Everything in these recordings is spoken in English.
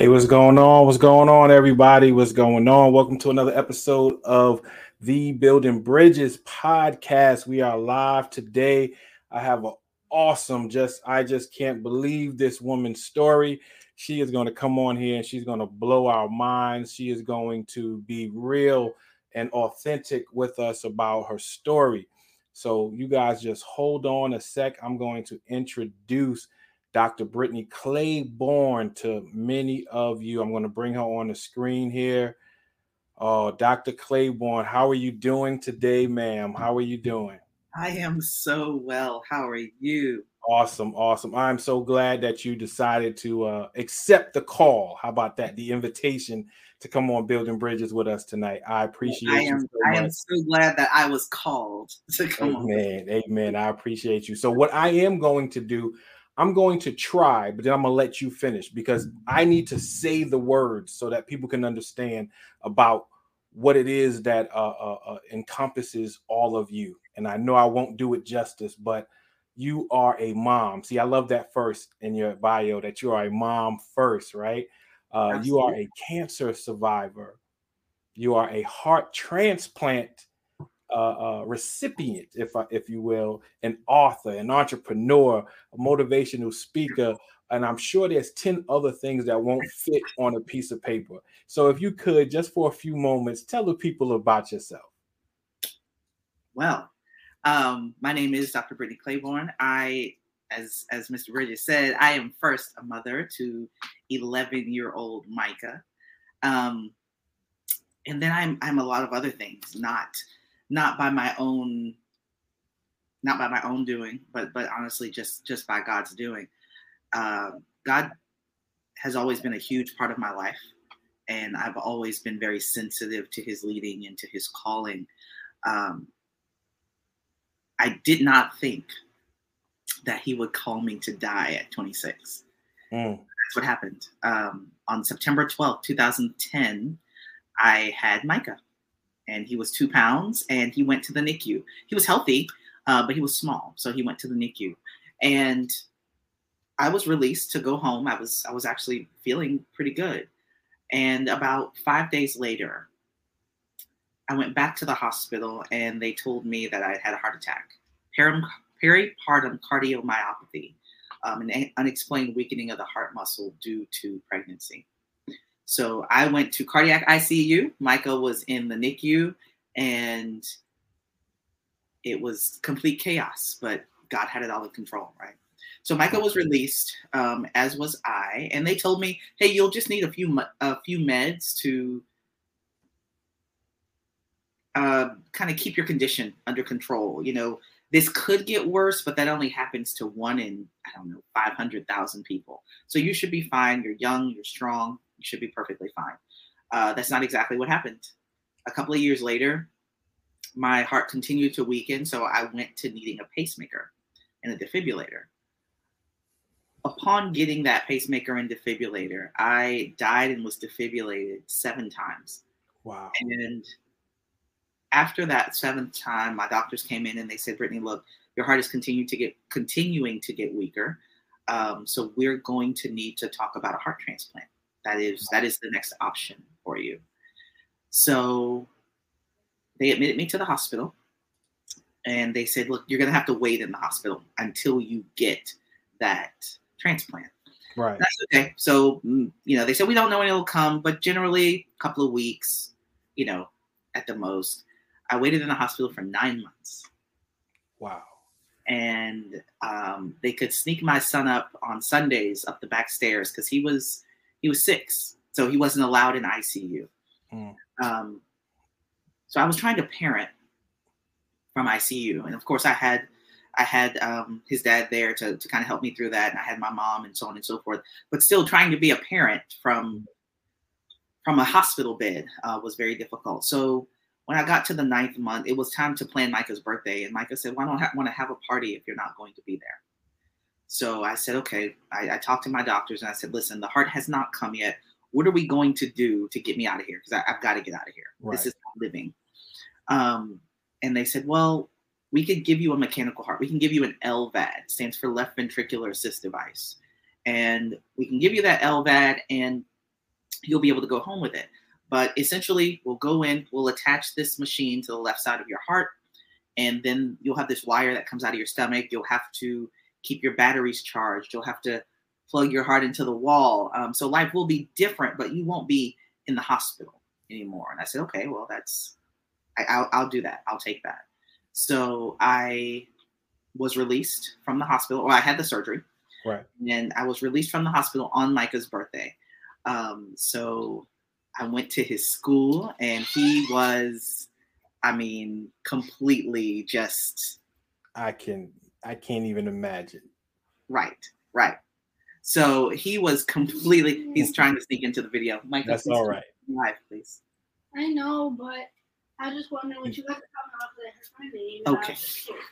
Hey, what's going on? What's going on, everybody? What's going on? Welcome to another episode of the Building Bridges podcast. We are live today. I have an awesome, just I just can't believe this woman's story. She is going to come on here and she's going to blow our minds. She is going to be real and authentic with us about her story. So, you guys just hold on a sec. I'm going to introduce Dr. Brittany Clayborne to many of you. I'm going to bring her on the screen here. Oh, Dr. Clayborne, how are you doing today, ma'am? How are you doing? I am so well. How are you? Awesome, awesome. I'm so glad that you decided to uh, accept the call. How about that? The invitation to come on building bridges with us tonight. I appreciate I am, so I am so glad that I was called to come amen, on. Amen. I appreciate you. So what I am going to do, I'm going to try, but then I'm gonna let you finish because I need to say the words so that people can understand about what it is that uh, uh, uh, encompasses all of you. And I know I won't do it justice, but you are a mom. See, I love that first in your bio that you are a mom first, right? Uh, you are a cancer survivor. You are a heart transplant uh, uh, recipient, if I, if you will, an author, an entrepreneur, a motivational speaker, and I'm sure there's 10 other things that won't fit on a piece of paper. So if you could just for a few moments tell the people about yourself. Well, um, my name is Dr. Brittany Clayborne. I, as as Mr. Bridges said, I am first a mother to 11 year old Micah, um, and then I'm I'm a lot of other things, not not by my own not by my own doing, but but honestly, just just by God's doing. Uh, God has always been a huge part of my life, and I've always been very sensitive to His leading and to His calling. Um, I did not think that He would call me to die at 26. Mm. That's what happened. Um, on September 12th, 2010, I had Micah and he was two pounds and he went to the NICU. He was healthy, uh, but he was small, so he went to the NICU. And I was released to go home. I was I was actually feeling pretty good. And about five days later, I went back to the hospital and they told me that I had a heart attack, peripartum cardiomyopathy, um, an unexplained weakening of the heart muscle due to pregnancy. So I went to cardiac ICU. Micah was in the NICU, and it was complete chaos. But God had it all in control, right? So Micah was released, um, as was I, and they told me, "Hey, you'll just need a few a few meds to uh, kind of keep your condition under control. You know, this could get worse, but that only happens to one in I don't know five hundred thousand people. So you should be fine. You're young. You're strong you should be perfectly fine. Uh, that's not exactly what happened. A couple of years later, my heart continued to weaken, so I went to needing a pacemaker and a defibrillator. Upon getting that pacemaker and defibrillator, I died and was defibrillated seven times. Wow. And after that seventh time, my doctors came in and they said, Brittany, look, your heart is continuing to get continuing to get weaker. Um, so we're going to need to talk about a heart transplant. That is that is the next option for you. So they admitted me to the hospital and they said, look, you're gonna have to wait in the hospital until you get that transplant. Right. That's okay. So mm, you know, they said we don't know when it'll come, but generally a couple of weeks, you know, at the most. I waited in the hospital for nine months. Wow. And um, they could sneak my son up on Sundays up the back stairs because he was he was six, so he wasn't allowed in ICU. Mm. Um, so I was trying to parent from ICU, and of course I had I had um, his dad there to, to kind of help me through that, and I had my mom and so on and so forth. But still, trying to be a parent from from a hospital bed uh, was very difficult. So when I got to the ninth month, it was time to plan Micah's birthday, and Micah said, "Why don't I want to have a party if you're not going to be there?" So I said, okay. I, I, talked to my doctors and I said, listen, the heart has not come yet. What are we going to do to get me out of here? Because I've got to get out of here. Right. This is not living. Um, and they said, well, we could give you a mechanical heart. We can give you an LVAD, stands for left ventricular assist device. And we can give you that LVAD and you'll be able to go home with it. But essentially, we'll go in, we'll attach this machine to the left side of your heart, and then you'll have this wire that comes out of your stomach. You'll have to keep your batteries charged. You'll have to plug your heart into the wall. Um, so life will be different, but you won't be in the hospital anymore. And I said, okay, well, that's, I, will I'll do that. I'll take that. So I was released from the hospital, or I had the surgery. Right. And I was released from the hospital on Micah's birthday. Um, so I went to his school and he was, I mean, completely just. I can, I can't even imagine. Right, right. So he was completely, he's trying to sneak into the video. Mike, that's all right. Live, please. I know, but I just want to know what you got to talk about because my name. Okay.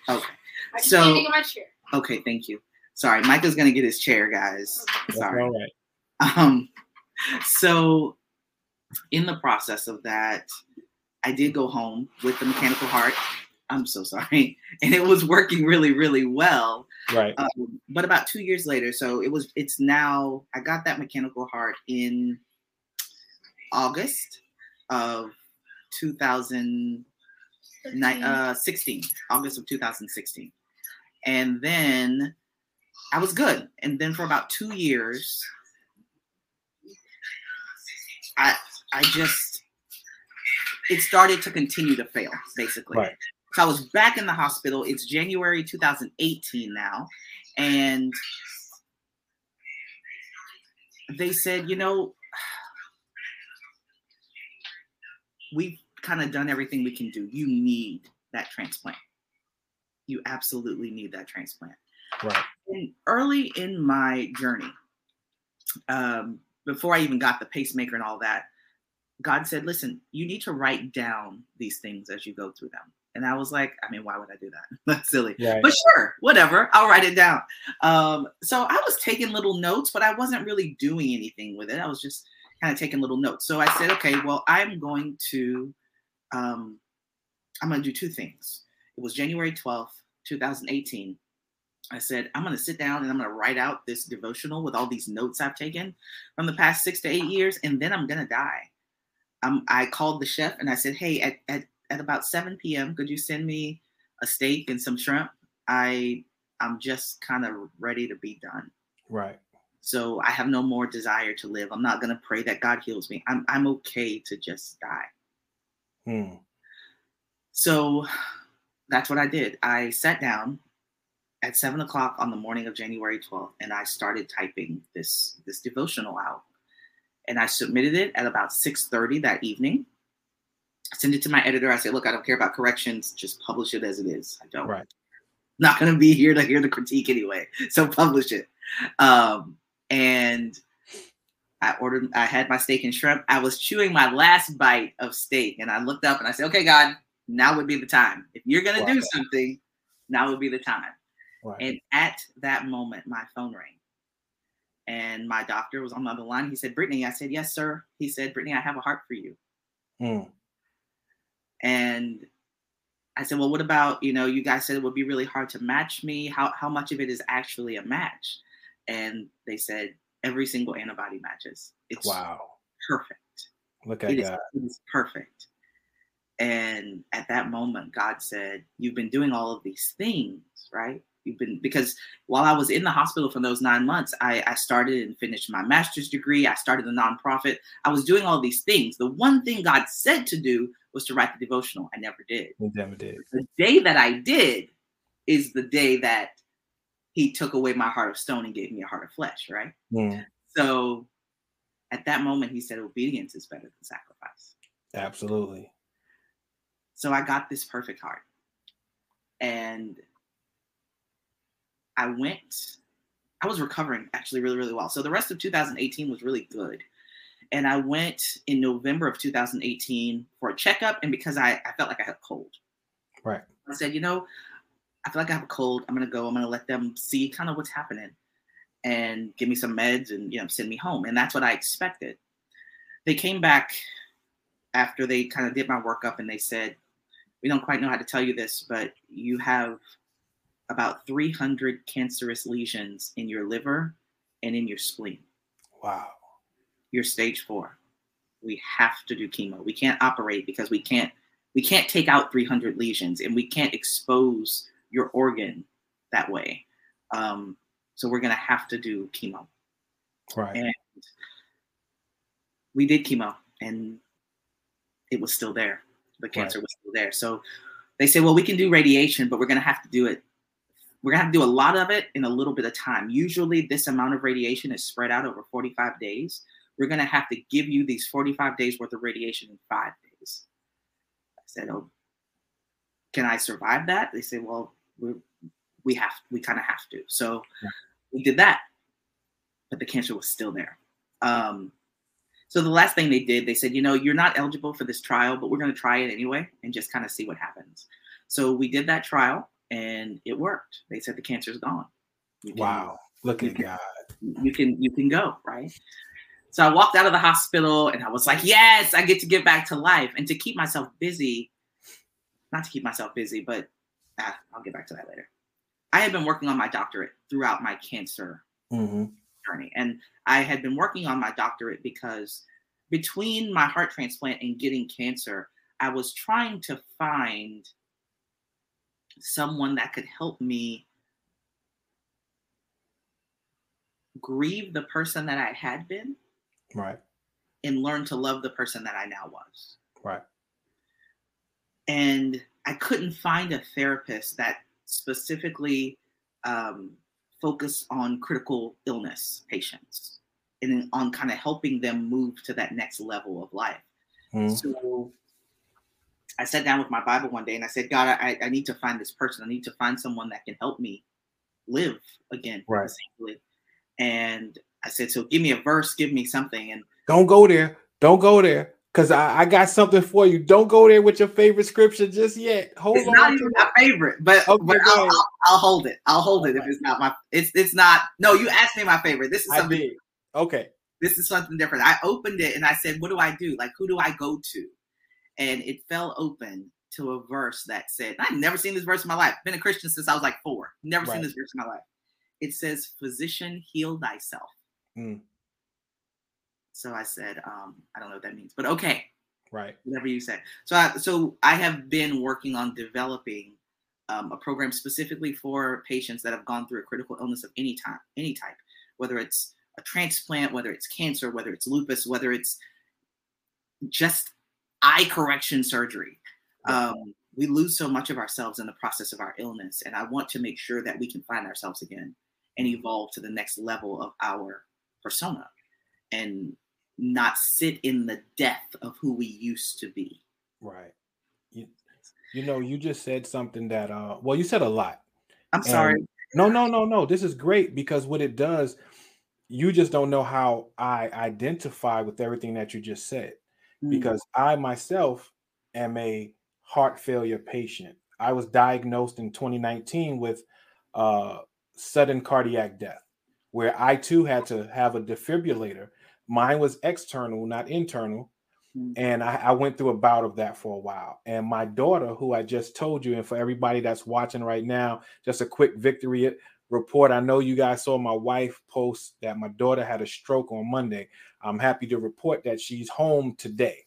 Okay. so, okay, thank you. Sorry, Micah's going to get his chair, guys. Okay. Sorry. all right. Um, so, in the process of that, I did go home with the mechanical heart. I'm so sorry. And it was working really, really well. Right. Um, but about two years later, so it was, it's now, I got that mechanical heart in August of 2016, uh, August of 2016. And then I was good. And then for about two years, I, I just, it started to continue to fail, basically. Right. So I was back in the hospital. It's January 2018 now. And they said, you know, we've kind of done everything we can do. You need that transplant. You absolutely need that transplant. Right. And early in my journey, um, before I even got the pacemaker and all that, God said, listen, you need to write down these things as you go through them. And I was like, I mean, why would I do that? That's silly. Right. But sure, whatever. I'll write it down. Um, so I was taking little notes, but I wasn't really doing anything with it. I was just kind of taking little notes. So I said, okay, well, I'm going to, um, I'm going to do two things. It was January 12th, 2018. I said, I'm going to sit down and I'm going to write out this devotional with all these notes I've taken from the past six to eight years, and then I'm going to die. Um, I called the chef and I said, hey, at, at at about 7 p.m. Could you send me a steak and some shrimp? I I'm just kind of ready to be done. Right. So I have no more desire to live. I'm not gonna pray that God heals me. I'm I'm okay to just die. Hmm. So that's what I did. I sat down at seven o'clock on the morning of January 12th, and I started typing this this devotional out. And I submitted it at about 6:30 that evening send it to my editor. I say, look, I don't care about corrections. Just publish it as it is. I don't. Right. Not going to be here to hear the critique anyway. So publish it. Um, and I ordered, I had my steak and shrimp. I was chewing my last bite of steak and I looked up and I said, okay, God, now would be the time. If you're going to do something, now would be the time. Right. And at that moment, my phone rang. And my doctor was on the other line. He said, Brittany, I said, yes, sir. He said, Brittany, I have a heart for you. Mm. And I said, well, what about, you know, you guys said it would be really hard to match me. How, how much of it is actually a match? And they said, every single antibody matches. It's wow. perfect. Look at it. Is, it is perfect. And at that moment, God said, You've been doing all of these things, right? You've been because while I was in the hospital for those nine months, I, I started and finished my master's degree. I started a nonprofit. I was doing all these things. The one thing God said to do was to write the devotional. I never did. You never did. The day that I did is the day that he took away my heart of stone and gave me a heart of flesh, right? Mm. So at that moment, he said, obedience is better than sacrifice. Absolutely. So I got this perfect heart. And I went, I was recovering actually really, really well. So the rest of 2018 was really good. And I went in November of 2018 for a checkup. And because I, I felt like I had a cold. Right. I said, you know, I feel like I have a cold. I'm going to go. I'm going to let them see kind of what's happening and give me some meds and, you know, send me home. And that's what I expected. They came back after they kind of did my workup and they said, we don't quite know how to tell you this, but you have about 300 cancerous lesions in your liver and in your spleen. Wow. You're stage four. We have to do chemo. We can't operate because we can't we can't take out 300 lesions and we can't expose your organ that way. Um, so we're gonna have to do chemo. Right. And we did chemo and it was still there. The cancer right. was still there. So they say, well, we can do radiation, but we're going to have to do it. We're going to have to do a lot of it in a little bit of time. Usually, this amount of radiation is spread out over 45 days. We're going to have to give you these 45 days worth of radiation in five days. I said, oh, can I survive that? They say, well, we we have we kind of have to. So yeah. we did that, but the cancer was still there. Um, so the last thing they did, they said, you know, you're not eligible for this trial, but we're going to try it anyway and just kind of see what happens. So we did that trial and it worked. They said the cancer is gone. Can, wow. Look at can, God. You can you can go, right? So I walked out of the hospital and I was like, yes, I get to get back to life and to keep myself busy. Not to keep myself busy, but ah, I'll get back to that later. I had been working on my doctorate throughout my cancer mm-hmm journey. And I had been working on my doctorate because between my heart transplant and getting cancer, I was trying to find someone that could help me grieve the person that I had been. Right. And learn to love the person that I now was. Right. And I couldn't find a therapist that specifically um, focus on critical illness patients and on kind of helping them move to that next level of life. Mm. So I sat down with my Bible one day and I said, God, I, I need to find this person. I need to find someone that can help me live again. Right. And I said, so give me a verse, give me something. And don't go there. Don't go there. Cause I, I, got something for you. Don't go there with your favorite scripture just yet. Hold it's on. Not even my favorite, but, okay, but I'll, I'll, I'll, hold it. I'll hold it if it's not my. It's it's not. No, you asked me my favorite. This is something. Okay. This is something different. I opened it and I said, "What do I do? Like, who do I go to?" And it fell open to a verse that said, "I've never seen this verse in my life. Been a Christian since I was like four. Never right. seen this verse in my life." It says, "Physician, heal thyself." Mm. So I said, um, I don't know what that means, but okay. Right. Whatever you say. So I, so I have been working on developing um, a program specifically for patients that have gone through a critical illness of any type, any type, whether it's a transplant, whether it's cancer, whether it's lupus, whether it's just eye correction surgery. Um, we lose so much of ourselves in the process of our illness, and I want to make sure that we can find ourselves again and evolve to the next level of our persona. And not sit in the death of who we used to be. Right. You, you know, you just said something that uh well, you said a lot. I'm and sorry. No, no, no, no. This is great because what it does, you just don't know how I identify with everything that you just said. Mm. Because I myself am a heart failure patient. I was diagnosed in 2019 with uh sudden cardiac death, where I too had to have a defibrillator Mine was external, not internal. Mm-hmm. And I, I, went through a bout of that for a while. And my daughter, who I just told you, and for everybody that's watching right now, just a quick victory report. I know you guys saw my wife post that my daughter had a stroke on Monday. I'm happy to report that she's home today.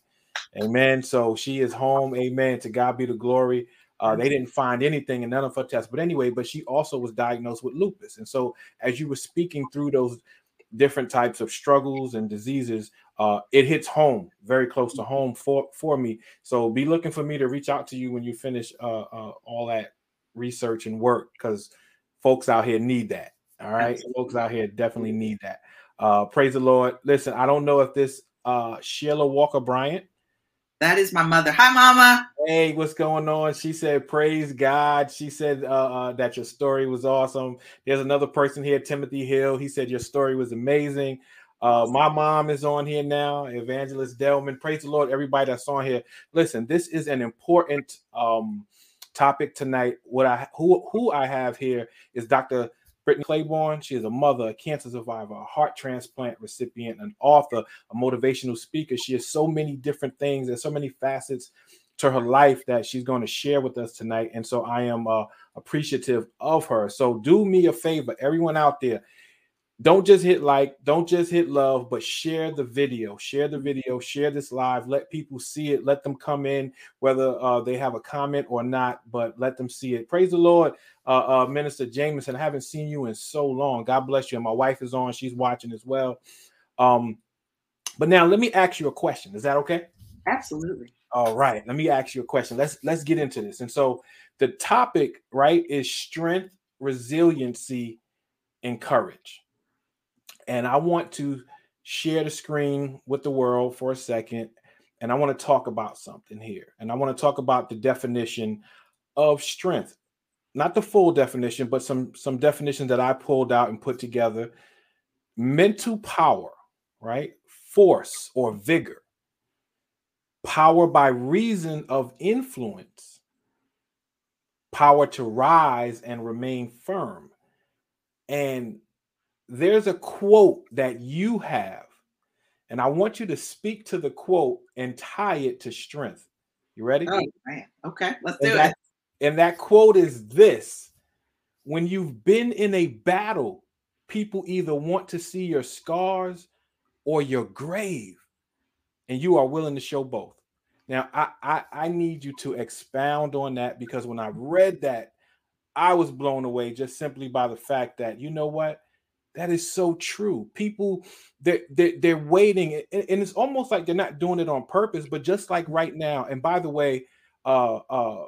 Amen. So she is home. Amen. To God be the glory. Uh, they didn't find anything in none of her tests. But anyway, but she also was diagnosed with lupus. And so as you were speaking through those different types of struggles and diseases, uh, it hits home very close to home for for me. So be looking for me to reach out to you when you finish uh, uh, all that research and work because folks out here need that. All right, Absolutely. folks out here definitely need that. Uh, praise the Lord. Listen, I don't know if this uh, Sheila Walker Bryant that is my mother. Hi, mama. Hey, what's going on? She said, Praise God. She said uh, uh, that your story was awesome. There's another person here, Timothy Hill. He said, Your story was amazing. Uh, my mom is on here now, Evangelist Delman. Praise the Lord, everybody that's on here. Listen, this is an important um, topic tonight. What I who who I have here is Dr. Brittany Clayborne, she is a mother, a cancer survivor, a heart transplant recipient, an author, a motivational speaker. She has so many different things and so many facets to her life that she's going to share with us tonight. And so I am uh, appreciative of her. So do me a favor, everyone out there, don't just hit like, don't just hit love, but share the video, share the video, share this live. Let people see it. Let them come in, whether uh, they have a comment or not, but let them see it. Praise the Lord, uh, uh, Minister Jameson. I haven't seen you in so long. God bless you. And my wife is on; she's watching as well. Um, but now let me ask you a question. Is that okay? Absolutely. All right. Let me ask you a question. Let's let's get into this. And so the topic, right, is strength, resiliency, and courage and I want to share the screen with the world for a second. And I want to talk about something here. And I want to talk about the definition of strength. Not the full definition, but some some definitions that I pulled out and put together. Mental power, right? Force or vigor. Power by reason of influence. Power to rise and remain firm. And there's a quote that you have, and I want you to speak to the quote and tie it to strength. You ready? Oh, man. Okay, let's do that, it. And that quote is this When you've been in a battle, people either want to see your scars or your grave, and you are willing to show both. Now, I, I, I need you to expound on that because when I read that, I was blown away just simply by the fact that, you know what? That is so true. People they're, they're, they're waiting, and, and, it's almost like they're not doing it on purpose. But just like right now, and by the way, uh, uh,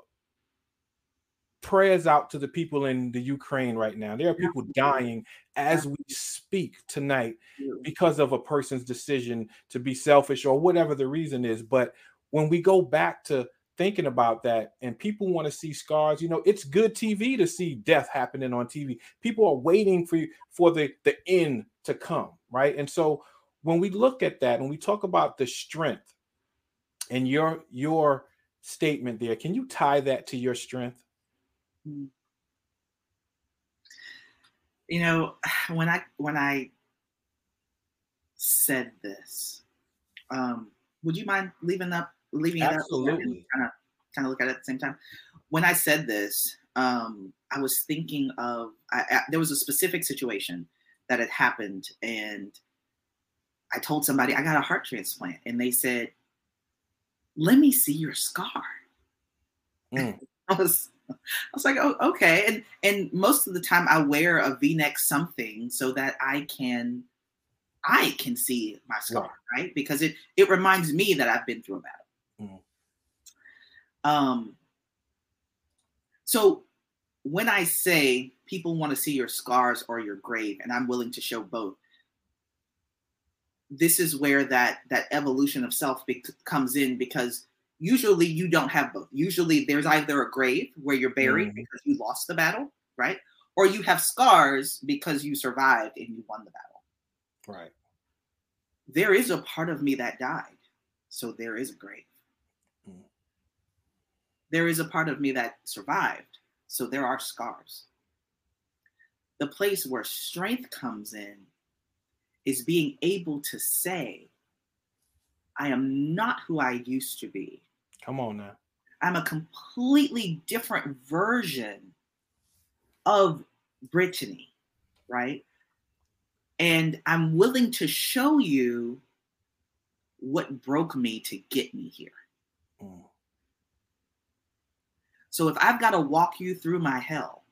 prayers out to the people in the Ukraine right now. There are people dying as we speak tonight because of a person's decision to be selfish or whatever the reason is. But when we go back to thinking about that and people want to see scars you know it's good tv to see death happening on tv people are waiting for for the the end to come right and so when we look at that and we talk about the strength and your your statement there can you tie that to your strength. You know when i when i said this um would you mind leaving up leaving it Absolutely. kind of kind of look at it at the same time. When I said this, um, I was thinking of I, I, there was a specific situation that had happened, and I told somebody I got a heart transplant, and they said, "Let me see your scar." Mm. I was I was like, oh, okay. And and most of the time I wear a V-neck something so that I can I can see my scar, right? right? Because it it reminds me that I've been through a battle. Mm. Um, so when I say people want to see your scars or your grave, and I'm willing to show both, this is where that that evolution of self be- comes in because usually you don't have both. Usually there's either a grave where you're buried mm because you lost the battle, right? Or you have scars because you survived and you won the battle. Right. There is a part of me that died. So there is a grave there is a part of me that survived. So there are scars. The place where strength comes in is being able to say, I am not who I used to be. Come on now. I'm a completely different version of Brittany, right? And I'm willing to show you what broke me to get me here. Mm. So if I've got to walk you through my hell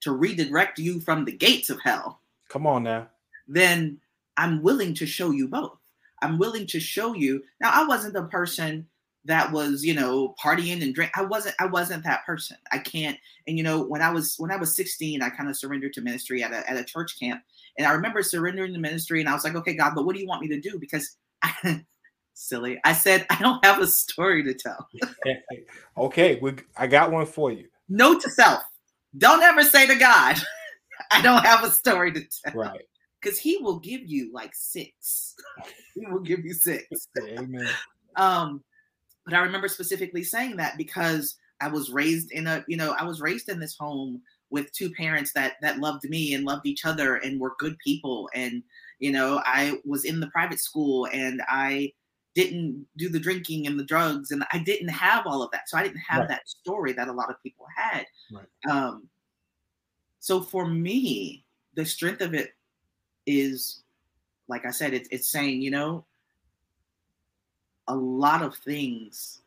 to redirect you from the gates of hell, come on now, then I'm willing to show you both. I'm willing to show you. Now, I wasn't the person that was, you know, partying and drink. I wasn't. I wasn't that person. I can't. And you know, when I was when I was 16, I kind of surrendered to ministry at a at a church camp, and I remember surrendering to ministry, and I was like, okay, God, but what do you want me to do? Because I, silly. I said I don't have a story to tell. okay, we, I got one for you. Note to self: Don't ever say to God, "I don't have a story to tell." Right. Because He will give you like six. he will give you six. Amen. Um, but I remember specifically saying that because I was raised in a, you know, I was raised in this home with two parents that that loved me and loved each other and were good people and you know i was in the private school and i didn't do the drinking and the drugs and i didn't have all of that so i didn't have right. that story that a lot of people had right. um, so for me the strength of it is, like I said, it's it's saying, you know, a lot of things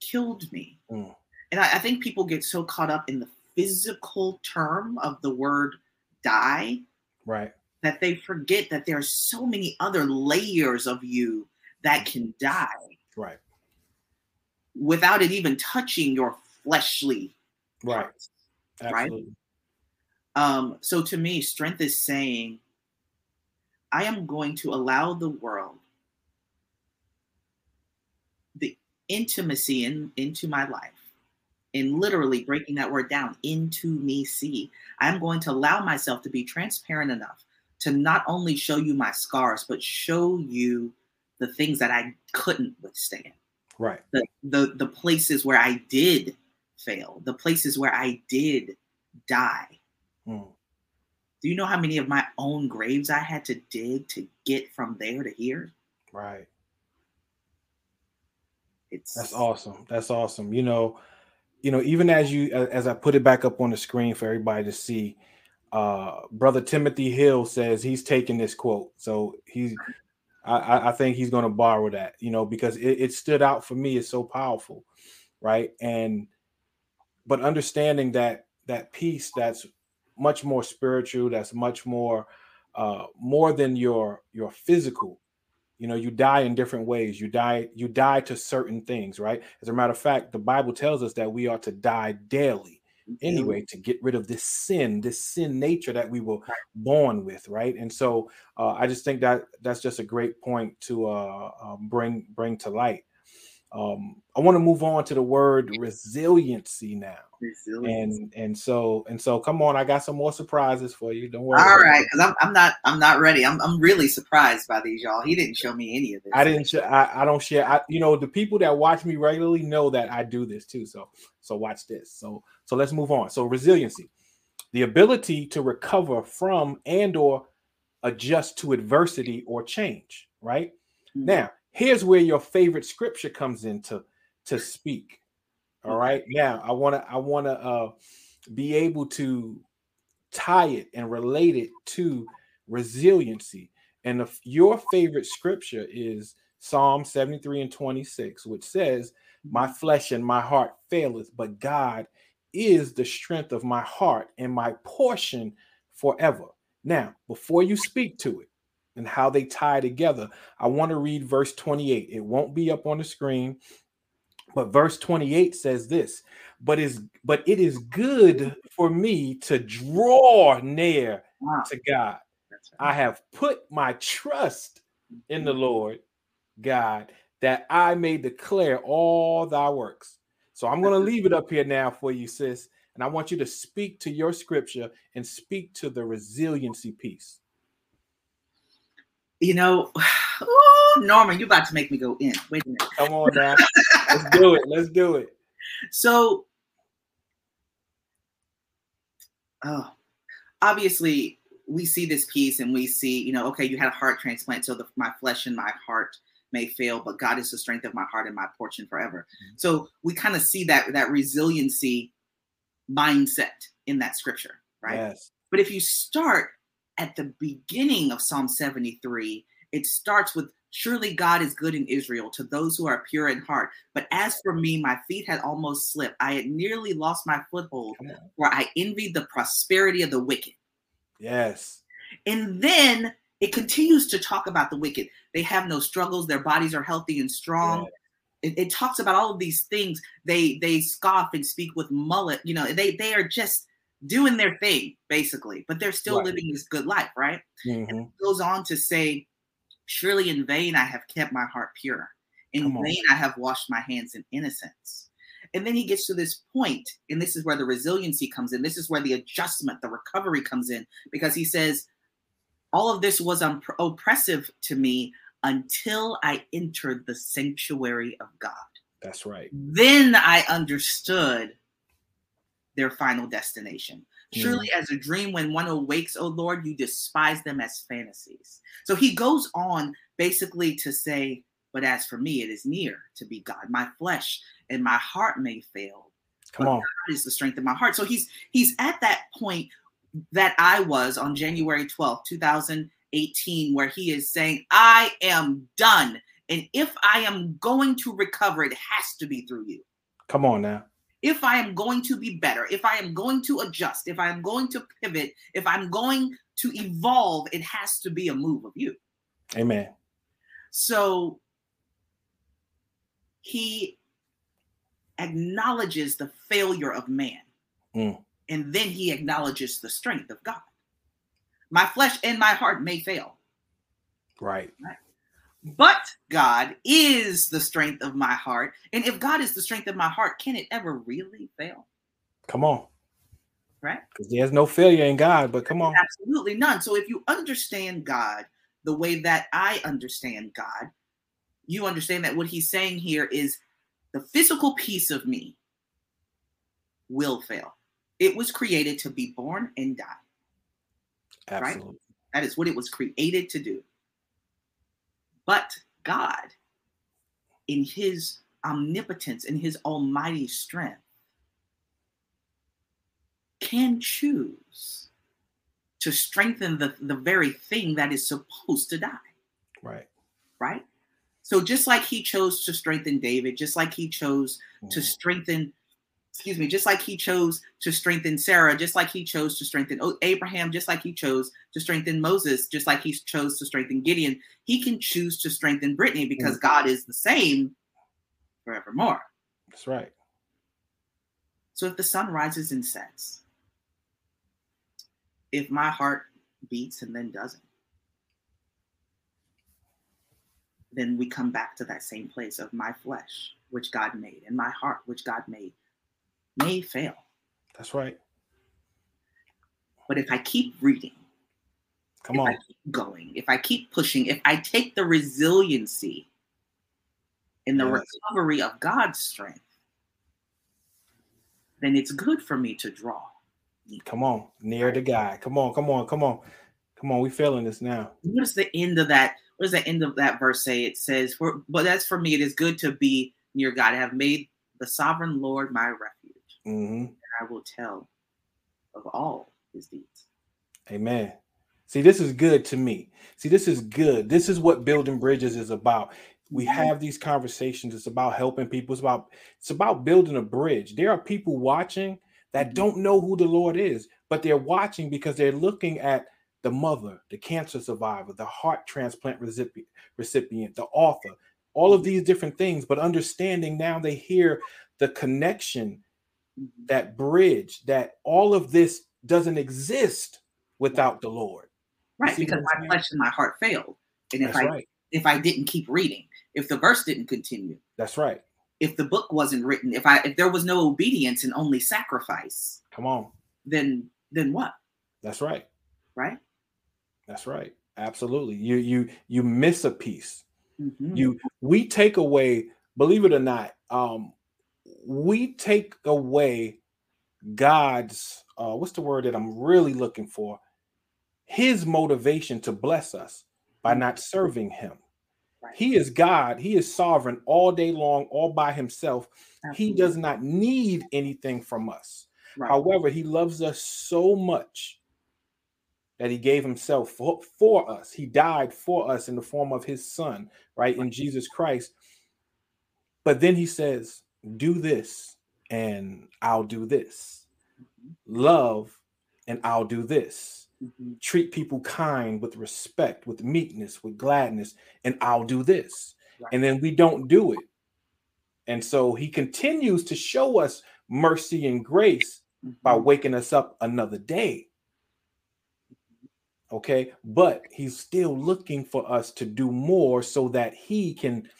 killed me. Mm. And I, I think people get so caught up in the physical term of the word die Right. that they forget that there are so many other layers of you that can die Right. without it even touching your fleshly Right. parts. Absolutely. Um, so to me, strength is saying, I am going to allow the world the intimacy in, into my life and literally breaking that word down into me see. I'm going to allow myself to be transparent enough to not only show you my scars, but show you the things that I couldn't withstand Right. the the the places where I did fail, the places where I did die. Mm. Do you know how many of my own graves I had to dig to get from there to here? Right. It's That's awesome. That's awesome. You know, you know, even as you as I put it back up on the screen for everybody to see, uh brother Timothy Hill says he's taking this quote. So he's I, I think he's gonna borrow that, you know, because it, it stood out for me. It's so powerful, right? And but understanding that that peace that's much more spiritual, that's much more uh more than your your physical. You know you die in different ways. You die you die to certain things right? As a matter of fact the bible tells us that we are to die daily anyway to get rid of this sin this sin nature that we were born with right? And so uh, i just think that that's just a great point to uh, uh, bring bring to light um, i want to move on to the word resiliency now and and so and so come on i got some more surprises for you don't worry All right, because I'm, I'm not I'm not ready. I'm I'm really surprised by these y'all. He didn't show me any of this. I didn't. Sh- I, I don't share. I, you know, the people that watch me regularly know that I do this too. So, so watch this. So, so let's move on. So, resiliency, the ability to recover from and or adjust to adversity or change. Right Mhm. now, here's where your favorite scripture comes into to speak. All right. Now, I want to. I want to uh, be able to tie it and relate it to resiliency. And if your favorite scripture is Psalm 73 and 26, which says, My flesh and my heart faileth, but God is the strength of my heart and my portion forever. Now, before you speak to it and how they tie together, I want to read verse 28. It won't be up on the screen, but verse 28 says this but is but it is good for me to draw near Wow, to God. right. I have put my trust in the Lord God that I may declare all thy works. So I'm going to leave it up here now for you, sis. And I want you to speak to your scripture and speak to the resiliency piece. You know, oh, Norman, you're about to make me go in. Wait a minute. Come on now. Let's do it. Let's do it. So, oh, obviously, we see this piece and we see, you know, okay, you had a heart transplant, so the, my flesh and my heart may fail, but God is the strength of my heart and my portion forever. Mm-hmm. So we kind of see that that resiliency mindset in that scripture, right? Yes. But if you start at the beginning of Psalm 73, it starts with Surely God is good in Israel to those who are pure in heart. But as for me, my feet had almost slipped. I had nearly lost my foothold, for I envied the prosperity of the wicked. Yes. And then it continues to talk about the wicked. They have no struggles, their bodies are healthy and strong. It, it talks about all of these things. They they scoff and speak with mullet. You know, they they are just doing their thing basically, but they're still Right. living this good life, right? Mhm. goes on to say, Surely in vain I have kept my heart pure. In Come on. vain I have washed my hands in innocence. And then he gets to this point, and this is where the resiliency comes in. This is where the adjustment, the recovery comes in, because he says, All of this was un- oppressive to me until I entered the sanctuary of God. That's right. Then I understood their final destination. Mm-hmm. Surely, as a dream, when one awakes, O Lord, you despise them as fantasies. So he goes on basically to say, But as for me, it is near to be God. My flesh and my heart may fail. Come but on. God is the strength of my heart. So he's he's at that point that I was on January 12th, 2018, where he is saying, I am done. And if I am going to recover, it has to be through you. Come on now. If I am going to be better, if I am going to adjust, if I am going to pivot, if I'm going to evolve, it has to be a move of you. Amen. So he acknowledges the failure of man. Mm. And then he acknowledges the strength of God. My flesh and my heart may fail, Right. But God is the strength of my heart. And if God is the strength of my heart, can it ever really fail? Come on. Right? Because there's no failure in God, but come on. Absolutely none. So if you understand God the way that I understand God, you understand that what he's saying here is the physical piece of me will fail. It was created to be born and die. Absolutely. That is what it was created to do. But God, in his omnipotence, in his almighty strength, can choose to strengthen the, the very thing that is supposed to die, Right. right? So just like he chose to strengthen David, just like he chose to Mhm. strengthen, excuse me, just like he chose to strengthen Sarah, just like he chose to strengthen Abraham, just like he chose to strengthen Moses, just like he chose to strengthen Gideon, he can choose to strengthen Brittany because mm-hmm. God is the same forevermore. That's right. So if the sun rises and sets, if my heart beats and then doesn't, then we come back to that same place of my flesh, which God made, and my heart, which God made, may fail. That's right. But if I keep reading, Come on. Going, if I keep pushing, if I take the resiliency and the Yes. recovery of God's strength, then it's good for me to draw. Come on. Near the guy. Come on. Come on. Come on. Come on. We feeling this now. What is the end of that what does the end of that verse say it says for but that's for me it is good to be near god I have made the sovereign lord my refuge hmm and i will tell of all his deeds Amen. See, this is good to me. See, this is good. This is what building bridges is about. We have these conversations. It's about helping people. It's about it's about building a bridge. There are people watching that Mhm. don't know who the Lord is, but they're watching because they're looking at the mother, the cancer survivor, the heart transplant recipient, recipient, the author, all of these different things, but understanding now they hear the connection. That bridge, that all of this doesn't exist without the Lord. right because my flesh and my heart failed and if That's i right. if i didn't keep reading if the verse didn't continue That's right. if the book wasn't written if i if there was no obedience and only sacrifice Come on. then then what That's right. right That's right. Absolutely. You you you miss a piece. Mhm. You we take away, believe it or not, um, we take away God's uh what's the word that I'm really looking for? His motivation to bless us by not serving him. Right. He is God, he is sovereign all day long, all by himself. He does not need anything from us. right. However, he loves us so much that he gave himself for, for us. He died for us in the form of his son, right? In Jesus Christ. But then he says, Do this and I'll do this. Love and I'll do this. Mhm. Treat people kind with respect, with meekness, with gladness, and I'll do this. Right. And then we don't do it. And so he continues to show us mercy and grace by Mhm. waking us up another day. Okay, but he's still looking for us to do more so that he can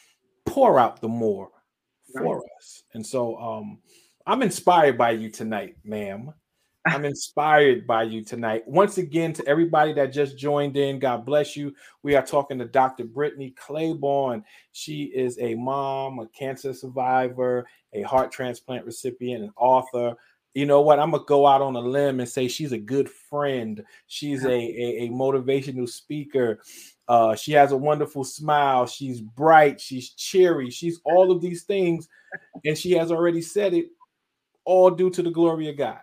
pour out the more for us. And so um I'm inspired by you tonight, ma'am. I'm inspired by you tonight. Once again, to everybody that just joined in, God bless you. We are talking to Dr. Brittany Clayborne. She is a mom, a cancer survivor, a heart transplant recipient, an author. You know what? I'm gonna go out on a limb and say she's a good friend. She's a, a, a motivational speaker. Uh, she has a wonderful smile. She's bright. She's cheery. She's all of these things, and she has already said it, all due to the glory of God.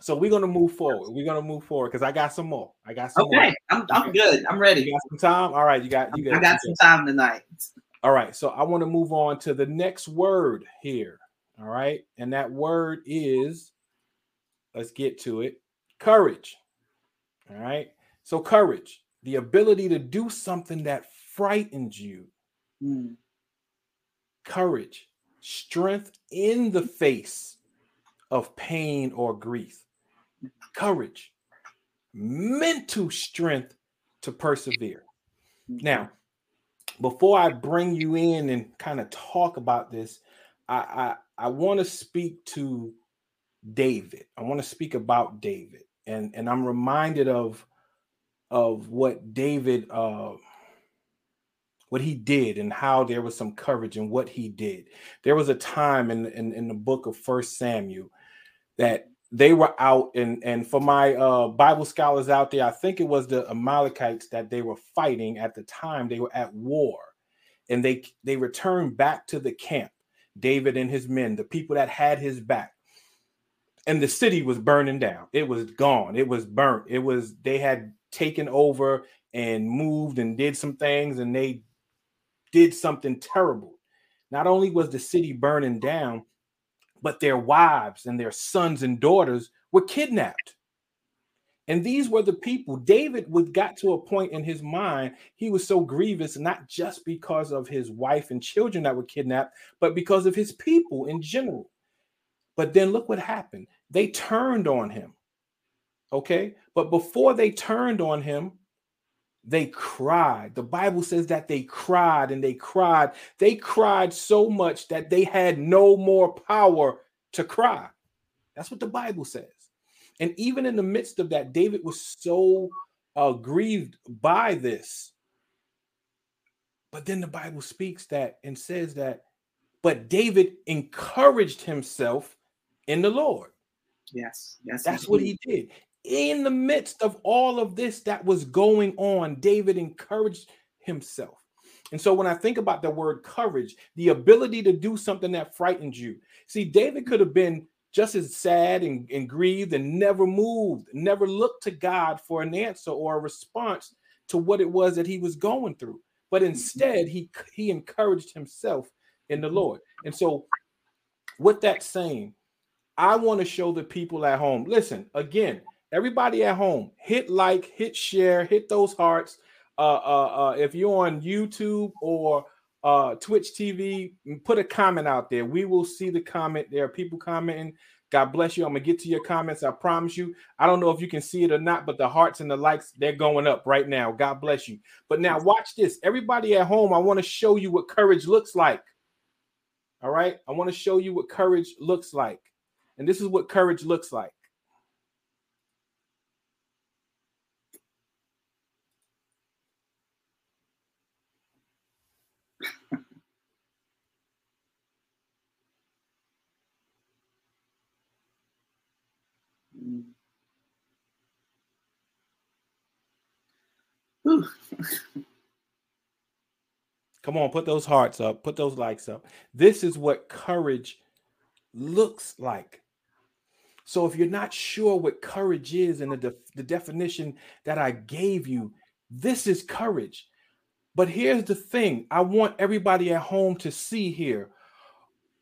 So we're gonna move forward. We're gonna move forward because I got some more. I got some Okay, more. I'm, I'm good. I'm ready. You got some time? All right, you got you got, I got some time tonight. All right, so I want to move on to the next word here. All right, and that word is let's get to it courage. All right, so courage, the ability to do something that frightens you, Mm, courage, strength in the face of pain or grief, courage, mental strength to persevere. Now, before I bring you in and kind of talk about this, I I, I want to speak to David. I want to speak about David, and and I'm reminded of of what David uh what he did and how there was some courage in what he did. There was a time in in, in the book of First Samuel that they were out and and for my uh bible scholars out there i think it was the amalekites that they were fighting at the time they were at war and they they returned back to the camp david and his men the people that had his back. And the city was burning down. It was gone. It was burnt. It was they had taken over and moved and did some things and they did something terrible. Not only was the city burning down but their wives and their sons and daughters were kidnapped. And these were the people. David would got to a point in his mind, he was so grievous, not just because of his wife and children that were kidnapped, but because of his people in general. But then look what happened. They turned on him. Okay. But before they turned on him, they cried. The Bible says that they cried and they cried. They cried so much that they had no more power to cry. That's what the Bible says. And even in the midst of that, David was so uh, grieved by this. But then the Bible speaks that and says that, but David encouraged himself in the Lord. Yes, yes. That's what he did. In the midst of all of this that was going on, David encouraged himself. And so when I think about the word courage, the ability to do something that frightens you. See, David could have been just as sad and, and grieved and never moved, never looked to God for an answer or a response to what it was that he was going through. But instead, he he encouraged himself in the Lord. And so, with that saying, I want to show the people at home. Listen, again, everybody at home, hit like, hit share, hit those hearts. Uh, uh, uh, if you're on YouTube or uh, Twitch TV, put a comment out there. We will see the comment. There are people commenting. God bless you. I'm gonna get to your comments. I promise you. I don't know if you can see it or not, but the hearts and the likes they're going up right now. God bless you. But now watch this. Everybody at home, I want to show you what courage looks like. All right, I want to show you what courage looks like, and this is what courage looks like. Come on, put those hearts up, put those likes up. This is what courage looks like. So if you're not sure what courage is and the, the definition that I gave you, this is courage. But here's the thing I want everybody at home to see here.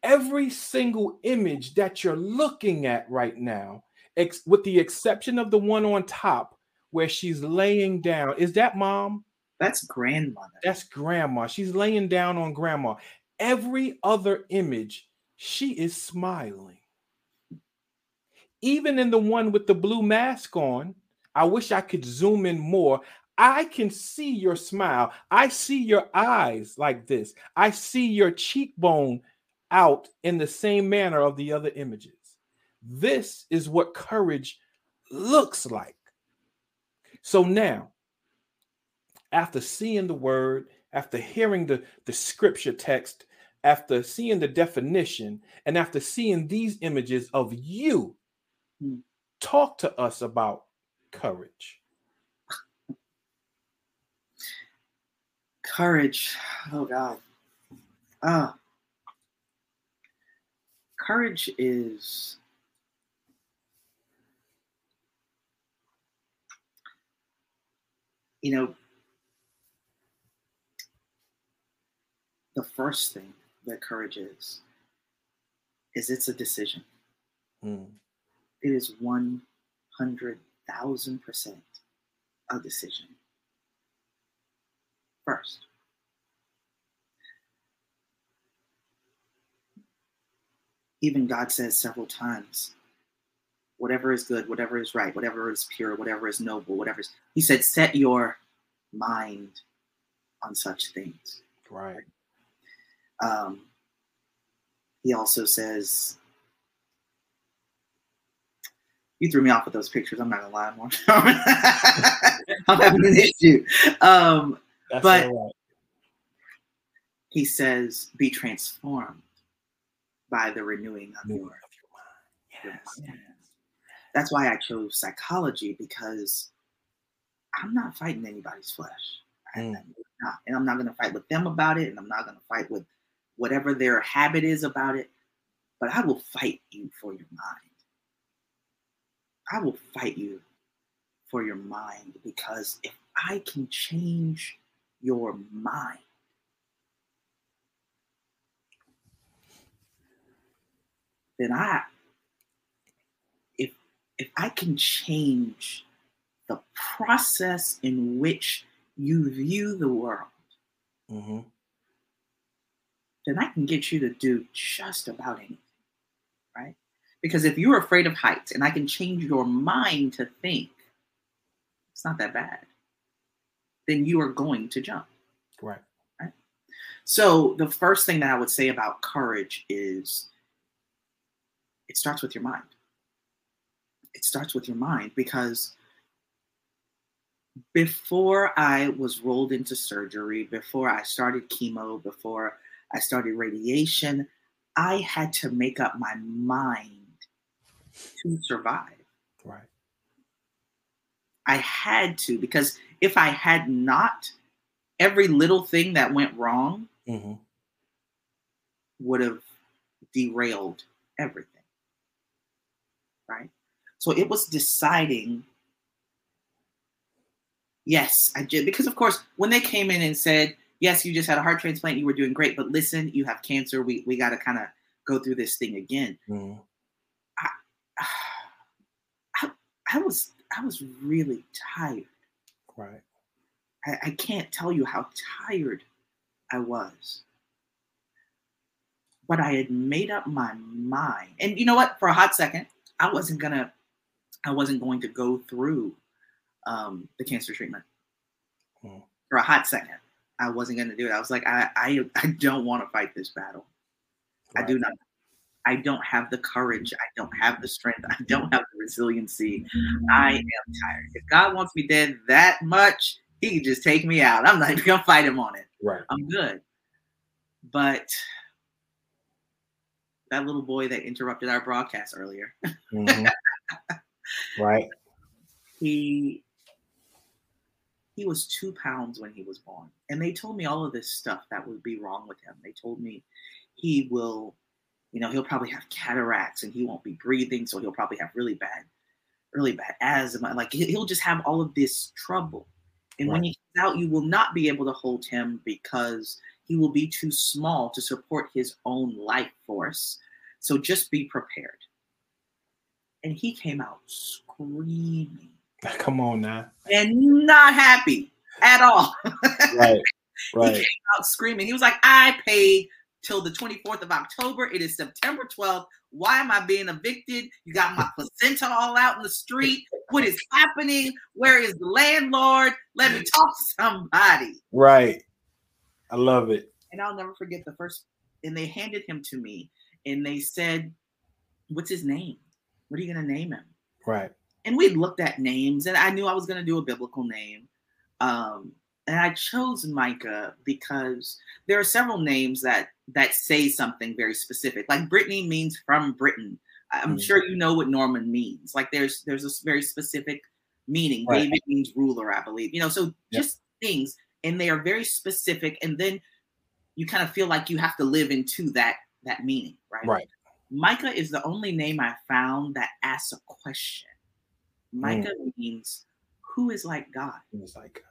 Every single image that you're looking at right now, ex- with the exception of the one on top where she's laying down, is that mom? That's grandmother. That's grandma. She's laying down on grandma. Every other image, she is smiling. Even in the one with the blue mask on, I wish I could zoom in more. I can see your smile. I see your eyes like this. I see your cheekbone out in the same manner of the other images. This is what courage looks like. So now, after seeing the word, after hearing the, the scripture text, after seeing the definition, and after seeing these images of you, Hmm. talk to us about courage. Courage. Oh God. Ah. Courage is you know, the first thing that courage is, is it's a decision. Mm. It is 100,000% a decision. First. Even God says several times, whatever is good, whatever is right, whatever is pure, whatever is noble, whatever is, He said, set your mind on such things. Right. Um, he also says, you threw me off with those pictures. I'm not gonna lie, more. I'm having an issue. Um, That's But- right. he says, "Be transformed by the renewing of your." of your your mind. Yes. mind." That's why I chose psychology because I'm not fighting anybody's flesh. Mm. I'm not. and I'm not gonna fight with them about it, and I'm not gonna fight with whatever their habit is about it. But I will fight you for your mind. I will fight you for your mind because if I can change your mind, then I if I can change the process in which you view the world, hmm then I can get you to do just about anything. Right? Because if you're afraid of heights and I can change your mind to think it's not that bad, then you are going to jump. Right. So the first thing that I would say about courage is it starts with your mind. It starts with your mind because before I was rolled into surgery, before I started chemo, before I started radiation, I had to make up my mind to survive. Right. I had to because if I had not, every little thing that went wrong hmm would have derailed everything. Right? So it was deciding yes, I did. Because, of course, when they came in and said, yes, you just had a heart transplant, you were doing great, but listen, you have cancer. We, we got to kind of go through this thing again. hmm I, I was I was really tired. Right. I, I can't tell you how tired I was. But I had made up my mind. And you know what? For a hot second, I wasn't gonna I wasn't going to go through um, the cancer treatment. Hmm. For a hot second, I wasn't gonna do it. I was like, I I, I don't want to fight this battle. I do not. I don't have the courage. I don't have the strength. I don't have the resiliency. I am tired. If God wants me dead that much, He can just take me out. I'm not even gonna fight Him on it. Right. I'm good. But that little boy that interrupted our broadcast earlier, Mhm. right. he he was two pounds when he was born, and they told me all of this stuff that would be wrong with him. They told me he will, you know, he'll probably have cataracts and he won't be breathing, so he'll probably have really bad, really bad asthma. Like he- he'll just have all of this trouble. And when Right. he comes out, you will not be able to hold him because he will be too small to support his own life force. So just be prepared. And he came out screaming Come on now. and not happy at all. Right. Right. He came out screaming. He was like, I paid till the 24th of October. It is September 12th. Why am I being evicted? You got my placenta all out in the street. What is happening? Where is the landlord? Let me talk to somebody. Right. I love it. And I'll never forget the first, and they handed him to me and they said, What's his name? What are you going to name him? Right. and we looked at names and i knew i was going to do a biblical name um, and i chose micah because there are several names that that say something very specific like brittany means from britain i'm Mhm. sure you know what norman means like there's there's a very specific meaning Right. david means ruler i believe you know so Yep. just things and they are very specific and then you kind of feel like you have to live into that that meaning right Right. Micah is the only name I found that asks a question. Hmm. Micah means who is like God. It was like,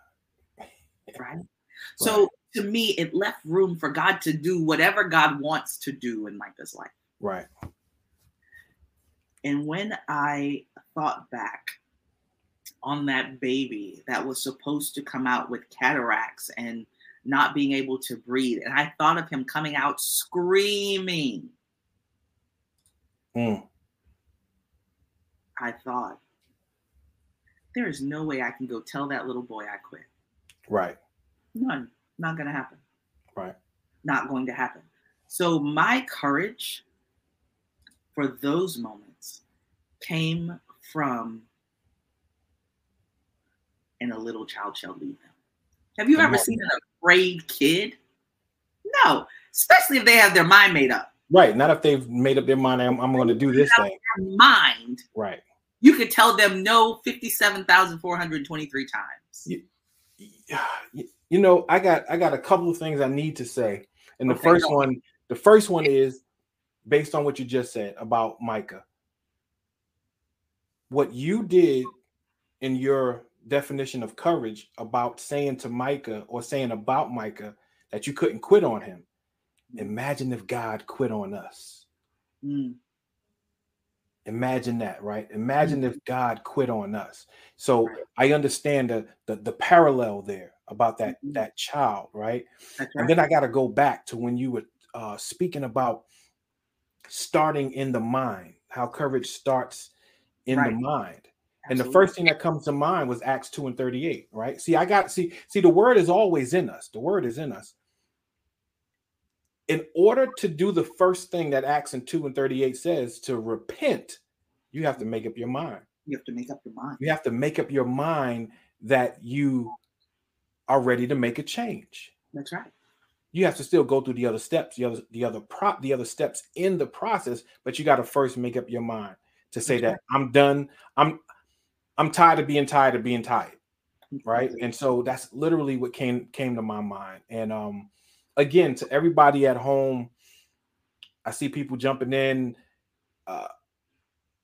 Right. So to me, it left room for God to do whatever God wants to do in Micah's life. Right. And when I thought back on that baby that was supposed to come out with cataracts and not being able to breathe, and I thought of him coming out screaming, Mm. I thought, there is no way I can go tell that little boy I quit. Right. None. Not going to happen. Right. Not going to happen. So my courage for those moments came from and a little child shall lead them. Have you ever seen an afraid kid? No, especially if they have their mind made up. Right. Not if they've made up their mind. I'm, I'm going to do this thing. Mind, Right. you could tell them no 57,423 times. You, you know, I got I got a couple of things I need to say, and the Okay, first one, the first one is based on what you just said about Micah. What you did in your definition of courage about saying to Micah or saying about Micah that you couldn't quit on him. Imagine if God quit on us. Mm, Imagine that, right? Imagine if God quit on us. So Right. I understand the, the the parallel there about that Mhm. that child, right? And then I got to go back to when you were uh, speaking about starting in the mind, how courage starts in Right. the mind. And the first thing that comes to mind was Acts 2 and 38, right? See, I got see, see, the word is always in us. The word is in us. In order to do the first thing that Acts and 2 and 38 says, to repent, you have to make up your mind. you have to make up your mind. You have to make up your mind that you are ready to make a change That's right. you have to still go through the other steps, the other the other prop the other steps in the process, but you got to first make up your mind to say That's that I'm done. I'm I'm tired of being tired of being tired, right? And so that's literally what came came to my mind. And um again, to everybody at home, I see people jumping in. Uh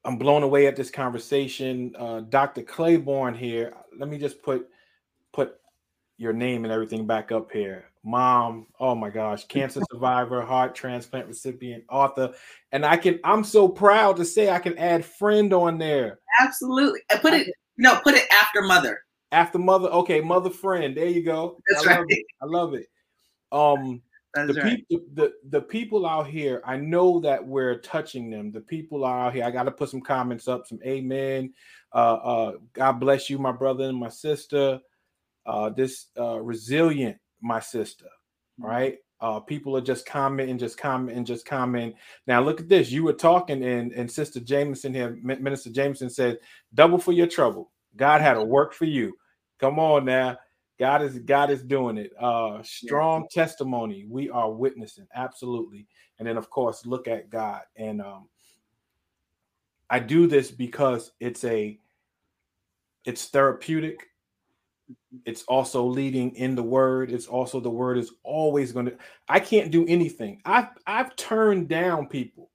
I'm blown away at this conversation. Uh Dr. Clayborne here. Let me just put put your name and everything back up here. Mom, oh my gosh, cancer survivor, heart transplant recipient, author. And I can, I'm so proud to say I can add friend on there. Absolutely. And put it, no, put it after mother. After mother, okay, mother friend. There you go. That's I love right. it. I love it. Um, That's the right. people the, the people out here, I know that we're touching them. The people are out here. I gotta put some comments up, some amen. Uh uh God bless you, my brother and my sister. Uh this uh resilient, my sister, right? Uh people are just commenting, just commenting, just commenting. Now look at this. You were talking and and Sister Jameson here, Minister Jameson said, double for your trouble. God had a work for you. Come on now. God is God is doing it. Uh strong testimony. We are witnessing absolutely. And then of course look at God. And um I do this because it's a it's therapeutic. It's also leading in the word. It's also the word is always going to I can't do anything. I've I've turned down people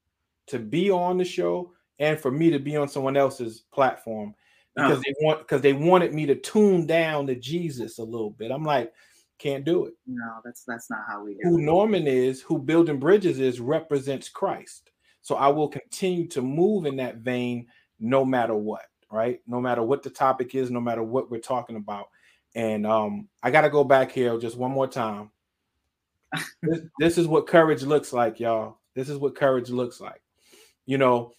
to be on the show and for me to be on someone else's platform because Oh. they want because they wanted me to tune down to Jesus a little bit. I'm like, can't do it. No, that's that's not how we do Who it. Norman is, who Building Bridges is, represents Christ. So I will continue to move in that vein no matter what, right? No matter what the topic is, no matter what we're talking about. And um, I got to go back here just one more time. this, this is what courage looks like, y'all. This is what courage looks like. You know,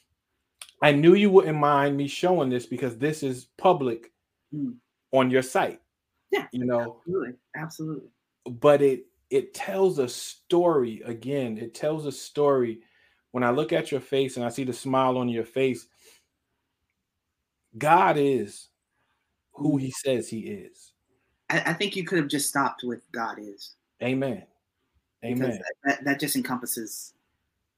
I knew you wouldn't mind me showing this because this is public Mm. on your site. Yeah. You know, Absolutely. Absolutely. but it it tells a story again. It tells a story. When I look at your face and I see the smile on your face, God is who He says He is. I, I think you could have just stopped with God is. Amen. Amen. That, that just encompasses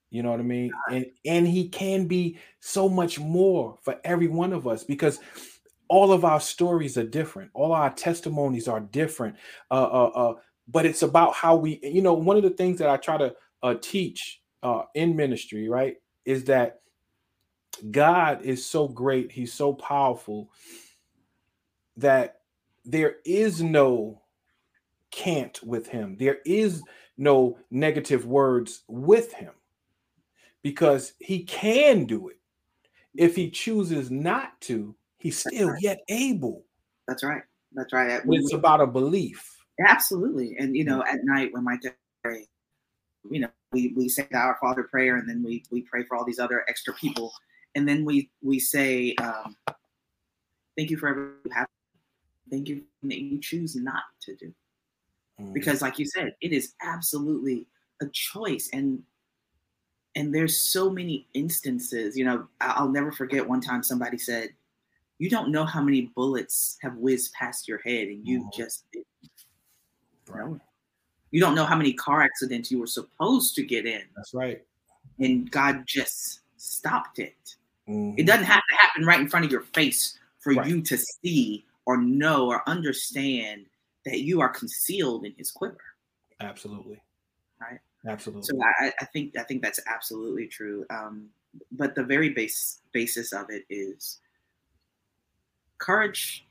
You know what I mean? And and he can be so much more for every one of us because all of our stories are different. All our testimonies are different. Uh, uh, uh, but it's about how we, you know, one of the things that I try to uh, teach uh, in ministry, right, is that God is so great. He's so powerful that there is no can't with him. There is no negative words with him because he can do it. If he chooses not to, he's still right. yet able. That's right. That's right. It's about a belief. Absolutely. And you know, at night when my pray, you know, we, we say our Father prayer and then we we pray for all these other extra people. And then we we say, um, thank you for everything you have. Thank you that you choose not to do. Mm. Because like you said, it is absolutely a choice. And and there's so many instances, you know, I'll never forget one time somebody said, you don't know how many bullets have whizzed past your head and you mm-hmm. just right. You don't know how many car accidents you were supposed to get in. That's right. And God just stopped it. Mm-hmm. It doesn't have to happen right in front of your face for right. you to see or know or understand that you are concealed in his quiver. Absolutely. Right. Absolutely. So I, I think I think that's absolutely true. Um, but the very base basis of it is courage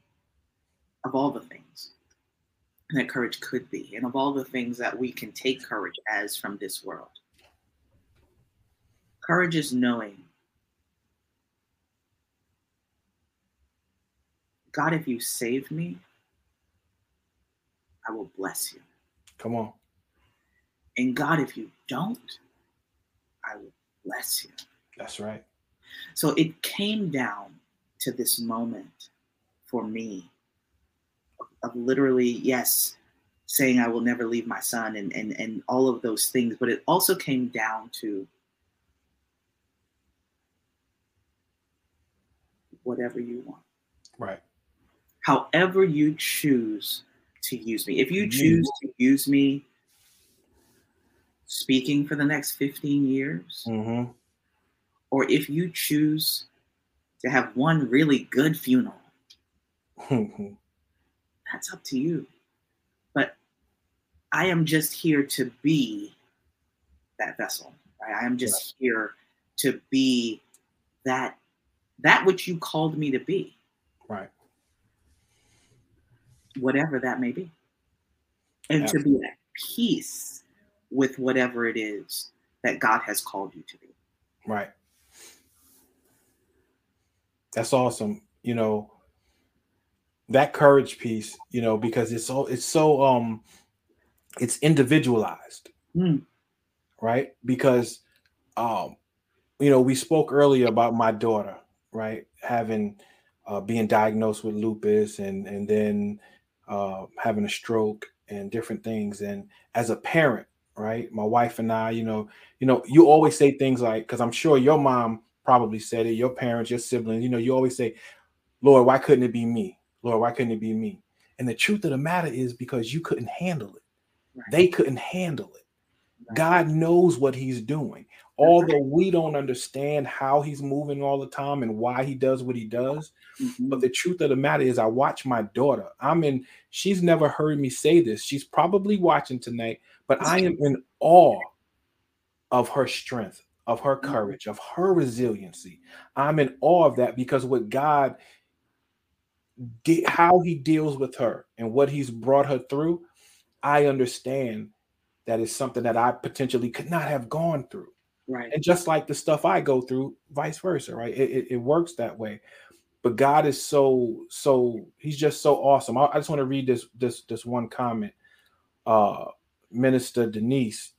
of all the things that courage could be, and of all the things that we can take courage as from this world. Courage is knowing God, if you save me, I will bless you. Come on. And God, if you don't, I will bless you. That's right. So it came down to this moment for me of literally, yes, saying I will never leave my son and, and, and all of those things, but it also came down to whatever you want. Right. However you choose to use me. If you choose to use me speaking for the next 15 years, mm-hmm. or if you choose to have one really good funeral, that's up to you. But I am just here to be that vessel. Right? I am just right. here to be that that which you called me to be. Right. Whatever that may be. And Absolutely. to be at peace with whatever it is that God has called you to be. Right. That's awesome. You know, that courage piece, you know, because it's so it's so um it's individualized. Mm. Right? Because um you know, we spoke earlier about my daughter, right? Having uh being diagnosed with lupus and and then uh having a stroke and different things and as a parent, right? My wife and I, you know, you know, you always say things like cuz I'm sure your mom probably said it, your parents, your siblings, you know, you always say, "Lord, why couldn't it be me?" Lord, why couldn't it be me? And the truth of the matter is because you couldn't handle it. Right. They couldn't handle it. Right. God knows what he's doing. Although we don't understand how he's moving all the time and why he does what he does. Mm-hmm. But the truth of the matter is, I watch my daughter. I'm in, she's never heard me say this. She's probably watching tonight, but I am in awe of her strength, of her mm-hmm. courage, of her resiliency. I'm in awe of that because what God de- how he deals with her and what he's brought her through, I understand that is something that I potentially could not have gone through. Right. And just like the stuff I go through, vice versa, right? It, it, it works that way. But God is so, so he's just so awesome. I, I just want to read this this this one comment. Uh Minister Denise,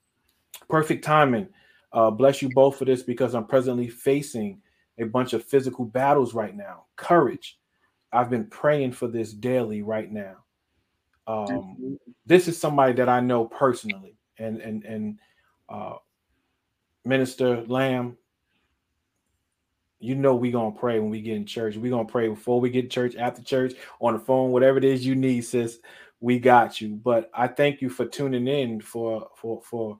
perfect timing. Uh, bless you both for this because I'm presently facing a bunch of physical battles right now. Courage I've been praying for this daily right now. Um, this is somebody that I know personally, and and and uh, Minister Lamb, you know we gonna pray when we get in church. We gonna pray before we get in church, after church, on the phone, whatever it is you need, sis. We got you. But I thank you for tuning in for for for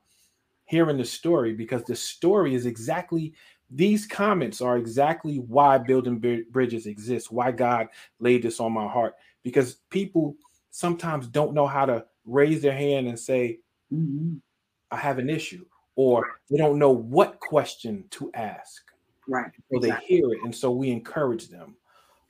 hearing the story because the story is exactly these comments are exactly why building bridges exists, why God laid this on my heart, because people sometimes don't know how to raise their hand and say, mm-hmm. I have an issue, or they don't know what question to ask. Right. So exactly. they hear it. And so we encourage them.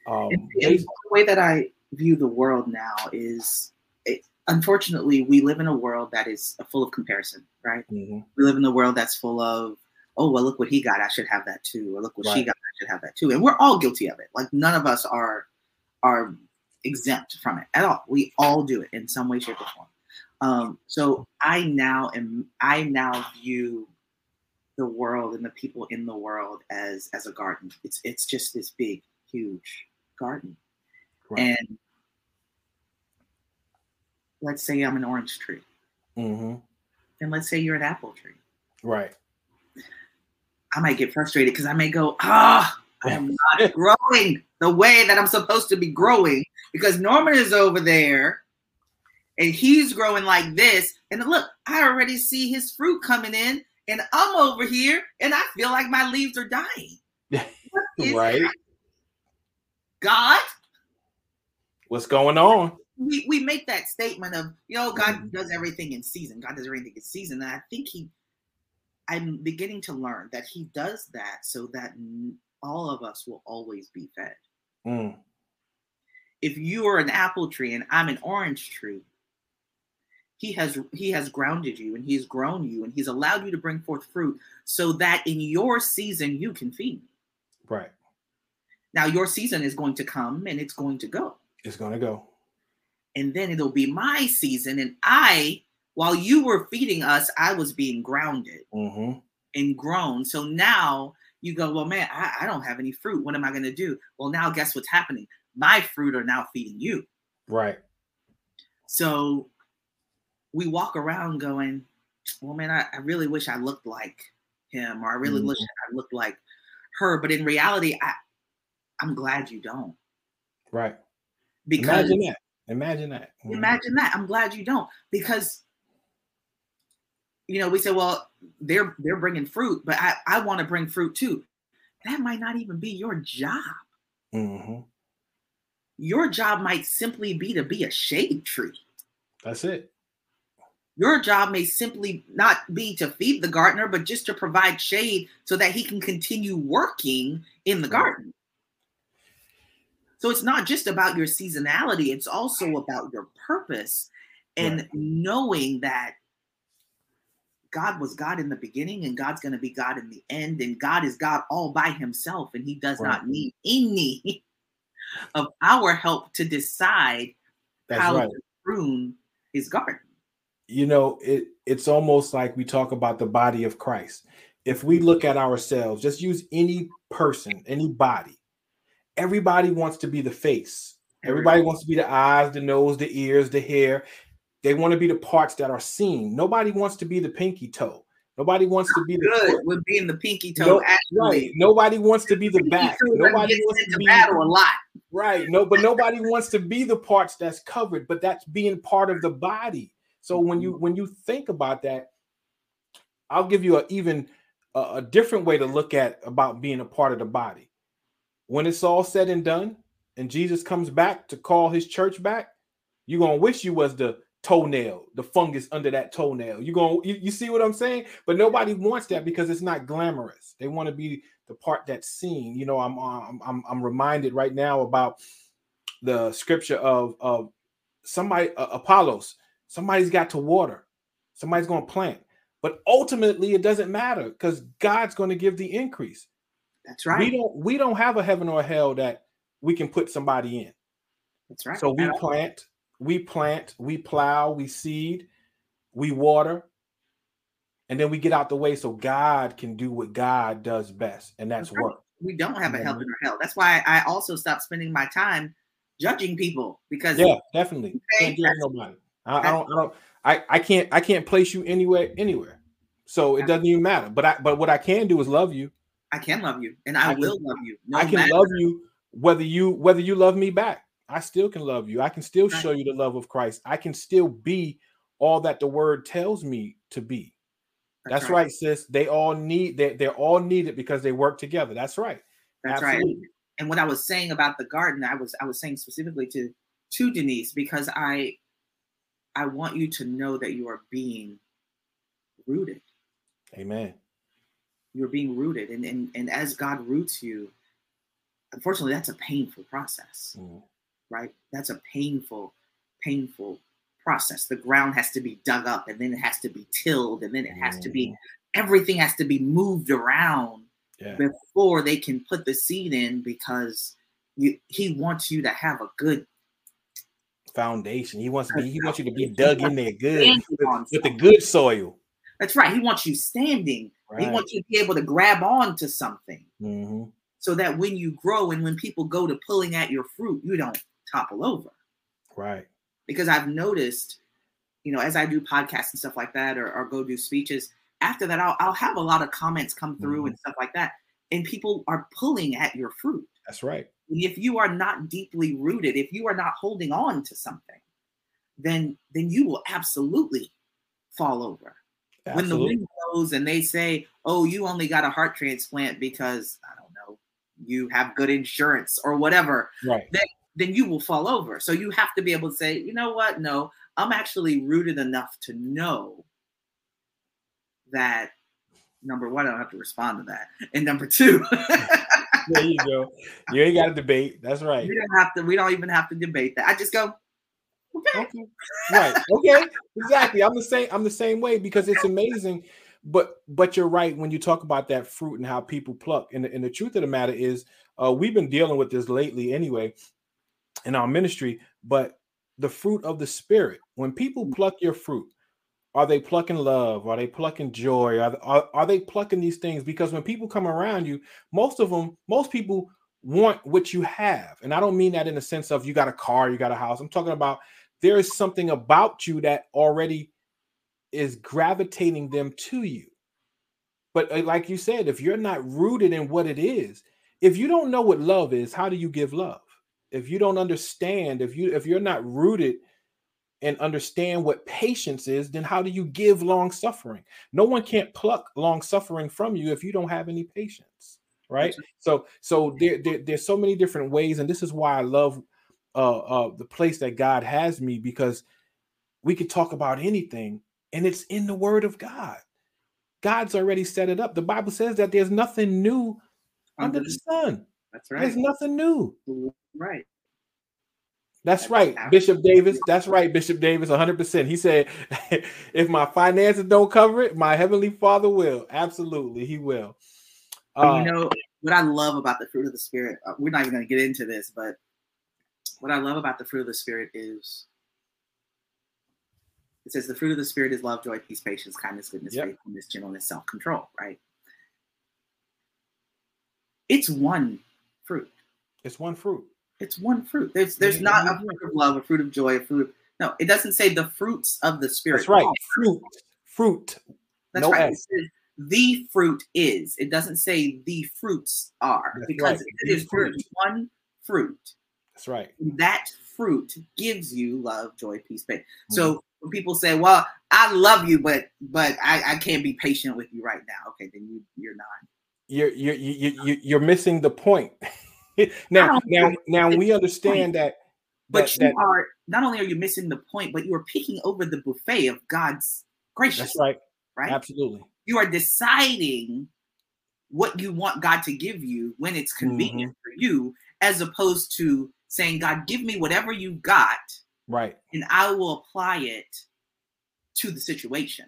Um, and, and the way that I view the world now is it, unfortunately, we live in a world that is full of comparison, right? Mhm. We live in a world that's full of, oh, well, look what he got. I should have that too. Or look what she got. I should have that too. And we're all guilty of it. Like none of us are are exempt from it at all. We all do it in some way, shape, or form. Um, so I now am I now view the world and the people in the world as as a garden. It's it's just this big, huge garden. Right. And let's say I'm an orange tree, Mhm. and let's say you're an apple tree. Right. I might get frustrated because I may go, ah, I am not growing the way that I'm supposed to be growing because Norman is over there and he's growing like this. And look, I already see his fruit coming in, and I'm over here and I feel like my leaves are dying. Right. God? What's going on? we, we make that statement of you know god Mhm. does everything in season god does everything in season and i think he i'm beginning to learn that he does that so that all of us will always be fed Mm. if you are an apple tree and i'm an orange tree he has he has grounded you and he's grown you and he's allowed you to bring forth fruit so that in your season you can feed. Me Right. now your season is going to come and it's going to go. It's gonna go. and then it'll be my season and i while you were feeding us i was being grounded hmm and grown. So now you go well man i, I don't have any fruit. What am i going to do? Well now guess what's happening? My fruit are now feeding you. Right. so we walk around going well man i, I really wish i looked like him or i really Mhm. wish i looked like her but in reality i i'm glad you don't Right. because Imagine that. Imagine that. Mhm. Imagine that. I'm glad you don't because you know we say, well, they're they're bringing fruit, but I I want to bring fruit too. That might not even be your job. mm-hmm. Your job might simply be to be a shade tree. That's it. Your job may simply not be to feed the gardener, but just to provide shade so that he can continue working in the garden. So it's not just about your seasonality, it's also about your purpose and Right. knowing that God was God in the beginning and God's going to be God in the end and God is God all by himself and he does Right. not need any of our help to decide That's how right. to prune his garden. You know it it's almost like we talk about the body of christ if we look at ourselves just use any person any body everybody wants to be the face everybody wants to be the eyes the nose the ears the hair they want to be the parts that are seen nobody wants to be the pinky toe nobody wants to be the good foot. with being the pinky toe. No, actually, right nobody wants to be the back nobody wants to be battle a lot. Right. No, but nobody wants to be the parts that's covered, but that's being part of the body. So when you when you think about that, I'll give you a even a, a different way to look at about being a part of the body. When it's all said and done, and Jesus comes back to call his church back, you're gonna wish you was the toenail, the fungus under that toenail. You're gonna you, you see what I'm saying? But nobody wants that because it's not glamorous. They want to be the part that's seen. You know, I'm I'm I'm, I'm reminded right now about the scripture of of somebody uh, Apollos. Somebody's got to water. Somebody's going to plant. But ultimately, it doesn't matter because God's going to give the increase. That's right. We don't we don't have a heaven or a hell that we can put somebody in. That's right. So we plant, we plant, we plow, we seed, we water, and then we get out the way so God can do what God does best, and that's That's right. work. we don't have a heaven or hell. That's why I also stopped spending my time judging people because Yeah, definitely. Can't judge nobody. I, I don't. I don't. I, I can't. I can't place you anywhere. Anywhere. So it doesn't even matter. But I. But what I can do is love you. I can love you and I, I can- will love you. No I can matter. love you whether you whether you love me back. I still can love you. I can still show you the love of Christ. I can still be all that the word tells me to be. That's, right. sis. They all need they they're all needed because they work together. That's right. That's Absolutely. right. And what I was saying about the garden, I was I was saying specifically to to Denise because I I want you to know that you are being rooted. Amen. You're being rooted, and and and as God roots you, unfortunately, that's a painful process, Mm. right? That's a painful, painful process. The ground has to be dug up, and then it has to be tilled, and then it has to be Mm-hmm. everything has to be moved around Yeah. before they can put the seed in because you, he wants you to have a good Foundation. He wants to be. He wants you to be dug in there good with, with the good soil. That's right. He wants you standing. He wants you to be able to grab on to something hmm so that when you grow and when people go to pulling at your fruit, you don't topple over. Right. Because I've noticed, you know, as I do podcasts and stuff like that or, or go do speeches, after that, I'll, I'll have a lot of comments come through and stuff like that. And people are pulling at your fruit. That's right. And if you are not deeply rooted, if you are not holding on to something, then then you will absolutely fall over. When the Absolutely. wind blows and they say, "Oh, you only got a heart transplant because I don't know, you have good insurance or whatever," Right. then you will fall over. So you have to be able to say, "You know what? No, I'm actually rooted enough to know that number one, I don't have to respond to that, and number two, There you go. You ain't got to debate. That's right. we don't have to. We don't even have to debate that. I just go, okay. Okay. Right. Okay. Exactly. I'm the same. I'm the same way because it's amazing. But but you're right when you talk about that fruit and how people pluck. And, the- and the truth of the matter is, uh, we've been dealing with this lately anyway in our ministry. But the fruit of the spirit, when people pluck your fruit, are they plucking love? Are they plucking joy? Are, are, are they plucking these things? Because when people come around you, most of them, most people want what you have. And I don't mean that in the sense of you got a car, you got a house. I'm talking about there is something about you that already is gravitating them to you. But uh, like you said, if you're not rooted in what it is, if you don't know what love is, how do you give love? If you don't understand, if you if you're not rooted and understand what patience is, then how do you give long suffering? No one can't pluck long suffering from you if you don't have any patience, right? So so there, there there's so many different ways, and this is why I love uh, uh, the place that God has me because we could talk about anything, and it's in the Word of God. God's already set it up. The Bible says that there's nothing new under the sun. That's right. There's nothing new. Right. That's right, Bishop Davis. That's right, Bishop Davis. 100%. He said, if my finances don't cover it, my heavenly Father will. Absolutely, He will. Uh, you know what I love about the fruit of the spirit. uh, We're not even going to get into this, but what I love about the fruit of the spirit is it says the fruit of the spirit is love, joy, peace, patience, kindness, goodness, Yep. faithfulness, gentleness, self-control. Right? It's one fruit. it's one fruit. It's one fruit. There's there's Yeah, not a fruit of love, a fruit of joy, a fruit of no. It doesn't say the fruits of the spirit. That's right. Oh, Fruit. Fruit. That's No right. It S. says the fruit is. It doesn't say the fruits are That's because right. it is The there is fruit. one fruit. That's right. That fruit gives you love, joy, peace, faith. Mm-hmm. So when people say, "Well, I love you, but but I, I can't be patient with you right now," okay, then you you're not. You're you're you you you're missing the point. now now now we understand that But you that are not only are you missing the point, but you are picking over the buffet of God's gracious. that's right. right? Absolutely. you are deciding what you want God to give you when it's convenient Mm-hmm. for you, as opposed to saying, God, give me whatever you got Right. and I will apply it to the situation.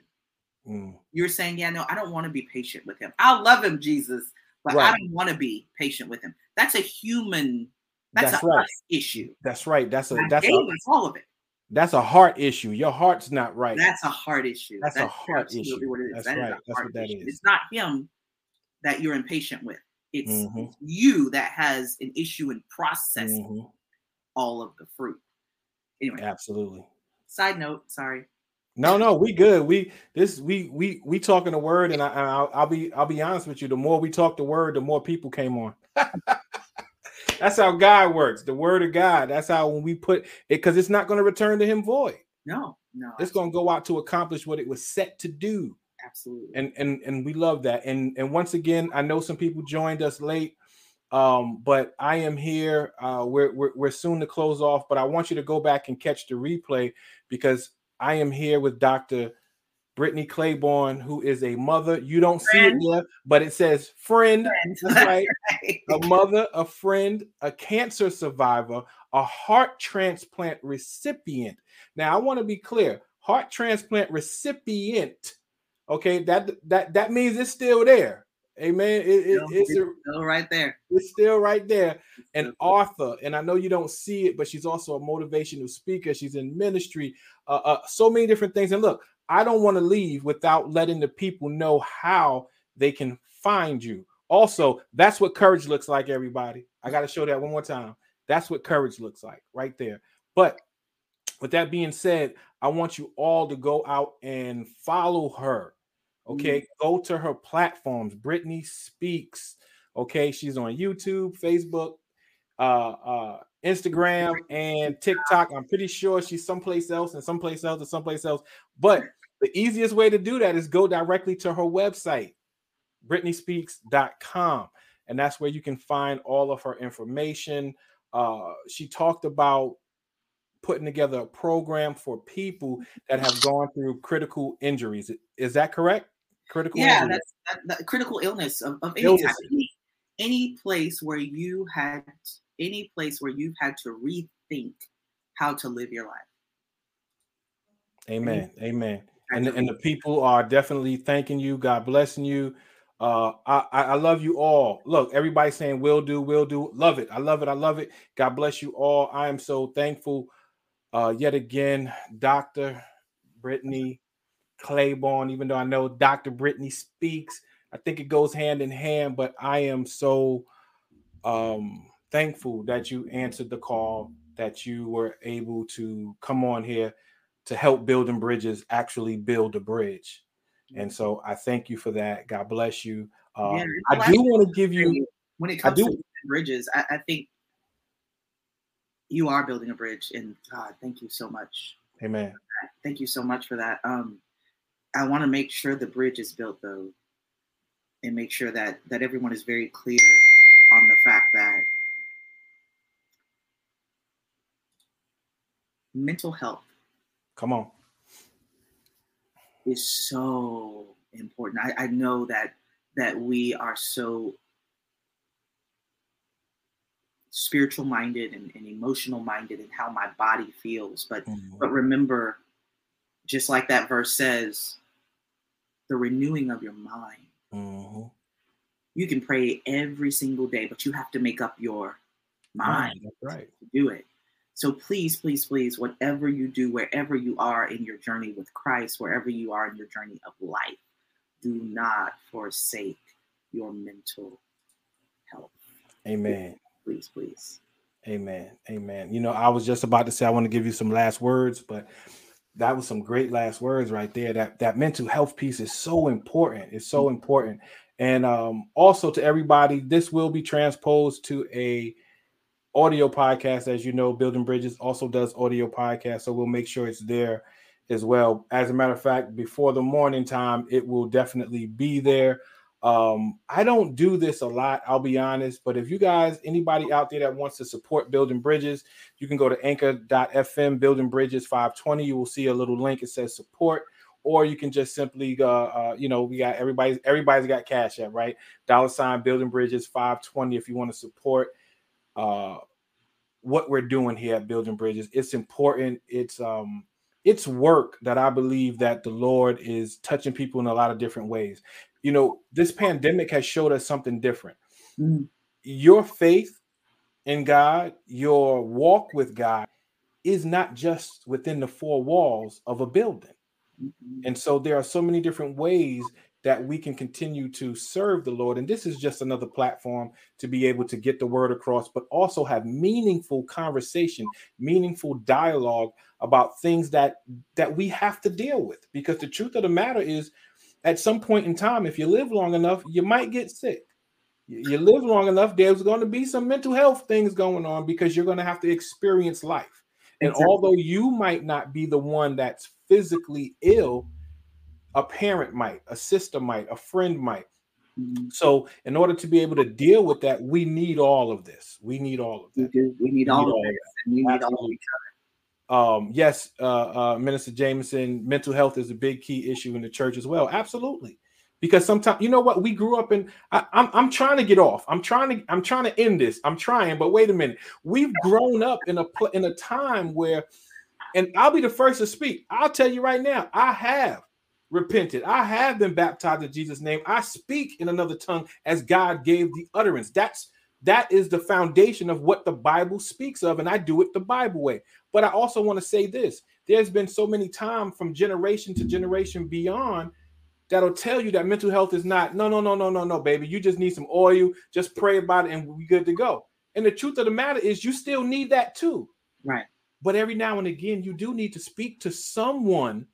Mm. You're saying, Yeah, no, I don't want to be patient with him. I'll love him, Jesus, but I don't want to be patient with him. That's a human, that's, That's a right. issue. That's right. That's a that's a all of it. that's a heart issue. Your heart's not right. That's a heart issue. That's a heart issue. What it is. That's That right. That's what that issue. is. It's not him that you're impatient with. It's, Mhm. it's you that has an issue in processing Mhm. all of the fruit. Anyway, Absolutely. side note. Sorry. No, no, we good. We this we we we talking the word, and I, I'll, I'll be I'll be honest with you. The more we talk the word, the more people came on. That's how God works. The word of God. That's how when we put it, because it's not going to return to Him void. No, no, It's going to go out to accomplish what it was set to do. absolutely. and and and we love that and and once again i know some people joined us late um but i am here uh we're, we're we're soon to close off but i want you to go back and catch the replay because i am here with dr Brittany Clayborne, who is a mother. You don't friend. see it there, but it says friend. friend. That's right. a mother, a friend, a cancer survivor, a heart transplant recipient. Now, I want to be clear heart transplant recipient. Okay, that that that means it's still there. Amen. It, it, it's, still right there. It's still right there. And Arthur, and I know you don't see it, but she's also a motivational speaker. She's in ministry, uh, uh, so many different things. And look, I don't want to leave without letting the people know how they can find you. Also, that's what courage looks like, everybody. I got to show that one more time. That's what courage looks like right there. But with that being said, I want you all to go out and follow her. Okay, mm go to her platforms. Brittany Speaks. Okay, she's on YouTube, Facebook, uh, uh, Instagram, and TikTok. I'm pretty sure she's someplace else and someplace else and someplace else. But the easiest way to do that is go directly to her website, BrittanySpeaks.com, and that's where you can find all of her information. Uh, she talked about putting together a program for people that have gone through critical injuries. Is that correct? Critical yeah, injuries. that's that, that critical illness of, of any type. Any, any place where you had any place where you've had to rethink how to live your life. Amen. Amen. And, and the people are definitely thanking you. God blessing you. Uh, I, I love you all. Look, everybody saying will do, will do. Love it. I love it. I love it. God bless you all. I am so thankful uh, yet again, Dr. Brittany Clayborne, even though I know Dr. Brittany speaks, I think it goes hand in hand, but I am so um, thankful that you answered the call, that you were able to come on here to help building bridges actually build a bridge. And so I thank you for that. God bless you. Uh, yeah, I do want to give you when it comes to bridges, I, I think you are building a bridge and god thank you so much amen thank you so much for that um i want to make sure the bridge is built though and make sure that that everyone is very clear on the fact that mental health come on is so important i, I know that that we are so spiritual minded and, and emotional minded and how my body feels. But mm-hmm. but remember, just like that verse says, the renewing of your mind. Mm-hmm. You can pray every single day, but you have to make up your mind right. to do it. So please, please, please, whatever you do, wherever you are in your journey with Christ, wherever you are in your journey of life, do not forsake your mental health. Amen please, please. Amen. Amen. You know, I was just about to say I want to give you some last words, but that was some great last words right there. That that mental health piece is so important. It's so important. And um, also to everybody, this will be transposed to a audio podcast. As you know, Building Bridges also does audio podcast, so we'll make sure it's there as well. As a matter of fact, before the morning time, it will definitely be there. Um, I don't do this a lot, I'll be honest, but if you guys, anybody out there that wants to support Building Bridges, you can go to anchor.fm Building Bridges 520. You will see a little link. It says support, or you can just simply, uh, uh, you know, we got everybody's everybody's got Cash App right dollar sign Building Bridges 520 if you want to support uh, what we're doing here at Building Bridges. It's important. It's um it's work that I believe that the Lord is touching people in a lot of different ways you know, this pandemic has showed us something different. Mm-hmm. Your faith in God, your walk with God is not just within the four walls of a building. Mm-hmm. And so there are so many different ways that we can continue to serve the Lord. And this is just another platform to be able to get the word across, but also have meaningful conversation, meaningful dialogue about things that that we have to deal with. Because the truth of the matter is at some point in time, if you live long enough, you might get sick. You live long enough, there's going to be some mental health things going on because you're going to have to experience life. And exactly. although you might not be the one that's physically ill, a parent might, a sister might, a friend might. Mm-hmm. So, in order to be able to deal with that, we need all of this. We need all of that. We do. We need, we all, need all of this. And we need all of each um, yes, uh, uh, Minister Jameson, mental health is a big key issue in the church as well. Absolutely, because sometimes you know what we grew up in. I, I'm I'm trying to get off. I'm trying to I'm trying to end this. I'm trying, but wait a minute. We've grown up in a in a time where, and I'll be the first to speak. I'll tell you right now, I have repented. I have been baptized in Jesus' name. I speak in another tongue as God gave the utterance. That's that is the foundation of what the Bible speaks of, and I do it the Bible way. But I also want to say this: there's been so many times from generation to generation beyond that'll tell you that mental health is not no, no, no, no, no, no, baby. You just need some oil, just pray about it, and we're good to go. And the truth of the matter is, you still need that too. Right. But every now and again, you do need to speak to someone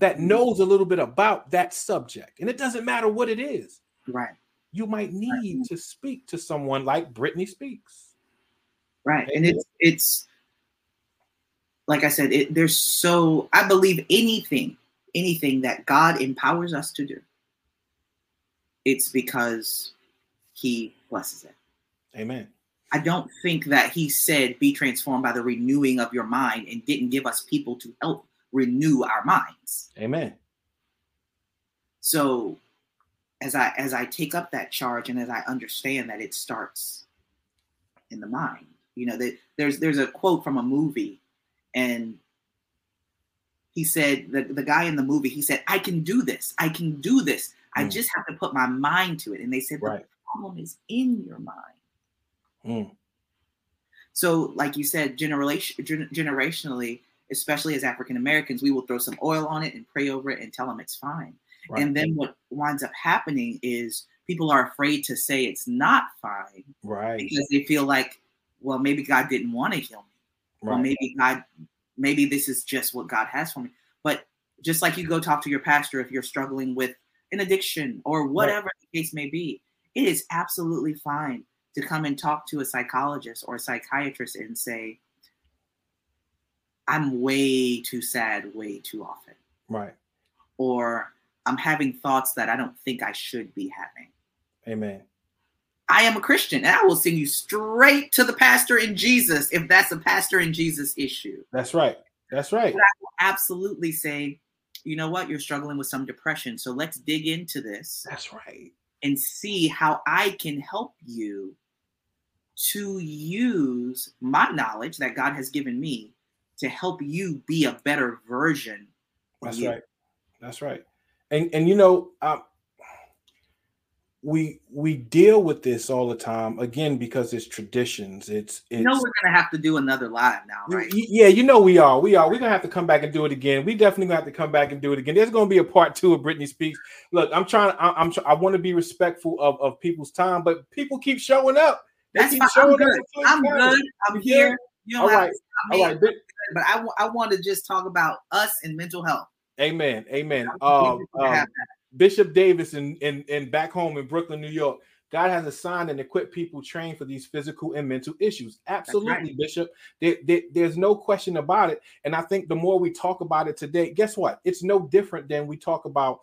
that knows a little bit about that subject. And it doesn't matter what it is. Right. You might need right. to speak to someone like Brittany speaks. Right. And it's it's like I said, it, there's so I believe anything, anything that God empowers us to do, it's because He blesses it. Amen. I don't think that He said, "Be transformed by the renewing of your mind," and didn't give us people to help renew our minds. Amen. So as I as I take up that charge and as I understand that it starts in the mind. You know, that there's there's a quote from a movie and he said the, the guy in the movie, he said, I can do this. I can do this. I mm. just have to put my mind to it. And they said right. the problem is in your mind. Mm. So, like you said, generation, generationally, especially as African Americans, we will throw some oil on it and pray over it and tell them it's fine. Right. And then what winds up happening is people are afraid to say it's not fine. Right. Because they feel like, well, maybe God didn't want to heal me. Right. Well, maybe God, maybe this is just what God has for me. But just like you go talk to your pastor if you're struggling with an addiction or whatever right. the case may be, it is absolutely fine to come and talk to a psychologist or a psychiatrist and say, I'm way too sad way too often. Right. Or I'm having thoughts that I don't think I should be having. Amen. I am a Christian and I will send you straight to the pastor in Jesus if that's a pastor in Jesus issue. That's right. That's right. But I will absolutely say, you know what, you're struggling with some depression. So let's dig into this. That's right. And see how I can help you to use my knowledge that God has given me to help you be a better version. That's you. right. That's right. And and you know, um, we we deal with this all the time again because it's traditions. It's, it's you know we're gonna have to do another live now, right? Yeah, you know we are. We are. We're gonna have to come back and do it again. We definitely gonna have to come back and do it again. There's gonna be a part two of Brittany speaks. Look, I'm trying. I, I'm. I want to be respectful of of people's time, but people keep showing up. They That's keep fine. Showing I'm good. I'm good. I'm here. You all right. All right but I, I want to just talk about us and mental health. Amen. Amen. Um, um, Bishop Davis and in, in, in back home in Brooklyn, New York. God has assigned and equipped people trained for these physical and mental issues. Absolutely, right. Bishop. There, there, there's no question about it. And I think the more we talk about it today, guess what? It's no different than we talk about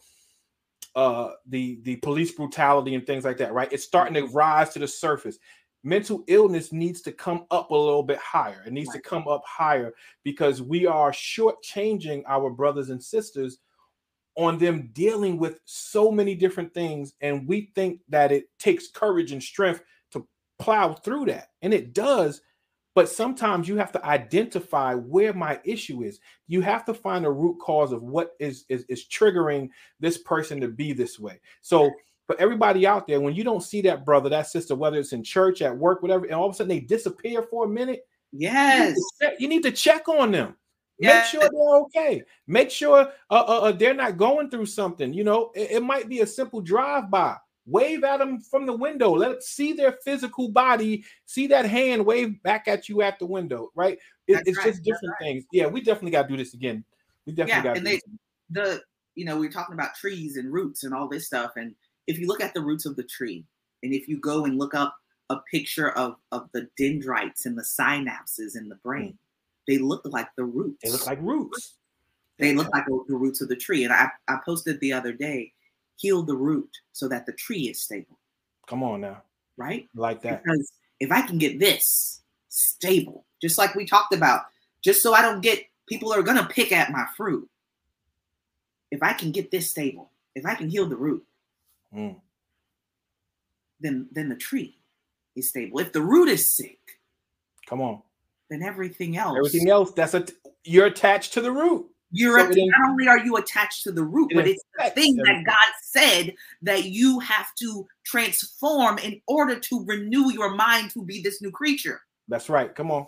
uh, the the police brutality and things like that, right? It's starting to rise to the surface mental illness needs to come up a little bit higher. It needs right. to come up higher because we are shortchanging our brothers and sisters on them dealing with so many different things. And we think that it takes courage and strength to plow through that. And it does. But sometimes you have to identify where my issue is. You have to find a root cause of what is, is, is triggering this person to be this way. So but everybody out there, when you don't see that brother, that sister, whether it's in church, at work, whatever, and all of a sudden they disappear for a minute, yes, you need to check, need to check on them. Yes. Make sure they're okay. Make sure uh, uh, uh, they're not going through something. You know, it, it might be a simple drive by. Wave at them from the window. Let it see their physical body. See that hand wave back at you at the window. Right? It, it's right. just different right. things. Yeah, we definitely got to do this again. We definitely yeah, got to. And they, the you know we're talking about trees and roots and all this stuff, and if you look at the roots of the tree, and if you go and look up a picture of, of the dendrites and the synapses in the hmm. brain, they look like the roots. They look like roots. They look like the roots of the tree. And I, I posted the other day, heal the root so that the tree is stable. Come on now. Right? Like that. Because if I can get this stable, just like we talked about, just so I don't get people are gonna pick at my fruit. If I can get this stable, if I can heal the root, Mm. then then the tree is stable. If the root is sick, Come on. then everything else. Everything else, that's a you're attached to the root. You're So not only are you attached to the root, it but it's the thing that. God said that you have to transform in order to renew your mind to be this new creature. That's right. Come on.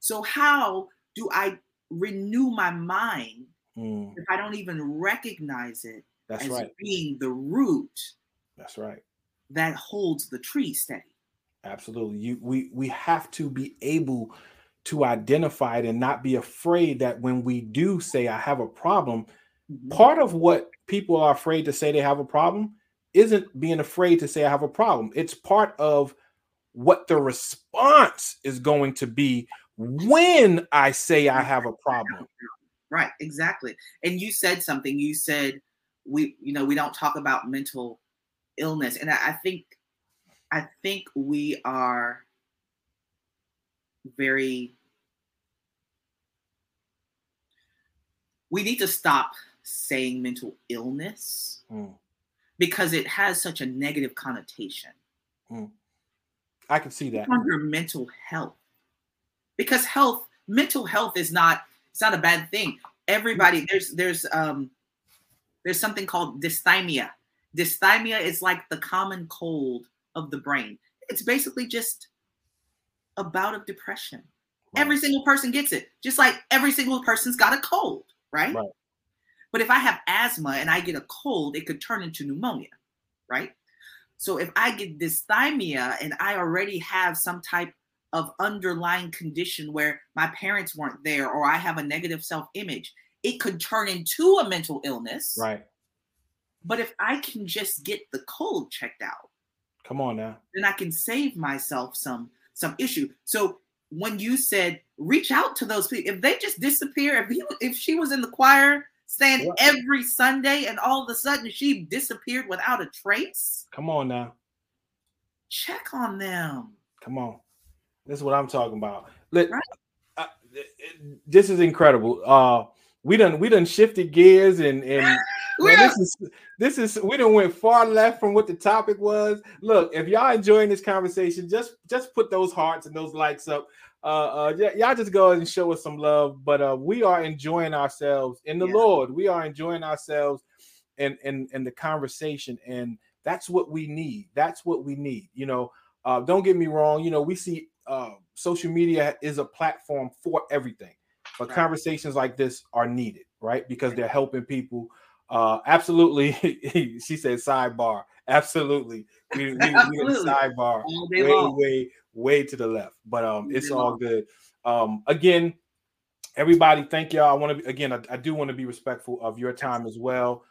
So how do I renew my mind Mm, if I don't even recognize it that's as right. being the root That's right. that holds the tree steady? Absolutely. You we we have to be able to identify it and not be afraid that when we do say I have a problem, Mhm. part of what people are afraid to say they have a problem isn't being afraid to say I have a problem. It's part of what the response is going to be when I say I have a problem. Right, exactly. And you said something. You said we, you know, we don't talk about mental illness, and I, I think, I think we are very. We need to stop saying mental illness Mm. because it has such a negative connotation. I can see that. under mental health because health mental health is not it's not a bad thing everybody there's there's um there's something called dysthymia. Dysthymia is like the common cold of the brain. It's basically just a bout of depression. Every single person gets it just like every single person's got a cold right? Right. but if i have asthma and i get a cold it could turn into pneumonia right? So if I get dysthymia and I already have some type of underlying condition where my parents weren't there or I have a negative self-image, it could turn into a mental illness. Right. But if I can just get the cold checked out, Come on now. then I can save myself some some issue. So when you said reach out to those people, if they just disappear, if he, if she was in the choir stand Yeah. every Sunday and all of a sudden she disappeared without a trace, Come on now. check on them. Come on. This is what I'm talking about. Let, Right. uh, this is incredible. Uh we done we done shifted gears and and Man, this is this is we done went far left from what the topic was. Look, if y'all enjoying this conversation, just just put those hearts and those likes up. Uh, uh y- y'all just go ahead and show us some love. But uh, we are enjoying ourselves in the Yeah. Lord. We are enjoying ourselves in in in the conversation, and that's what we need. That's what we need. You know, uh, don't get me wrong. You know, we see uh, social media is a platform for everything, but Right. conversations like this are needed, right? Because they're helping people. Uh, absolutely. she said sidebar. Absolutely. We, we, sidebar way, long. way, way to the left. But um, it's all long. good. Um, again, everybody, thank y'all. I want to again, I, I do want to be respectful of your time as well.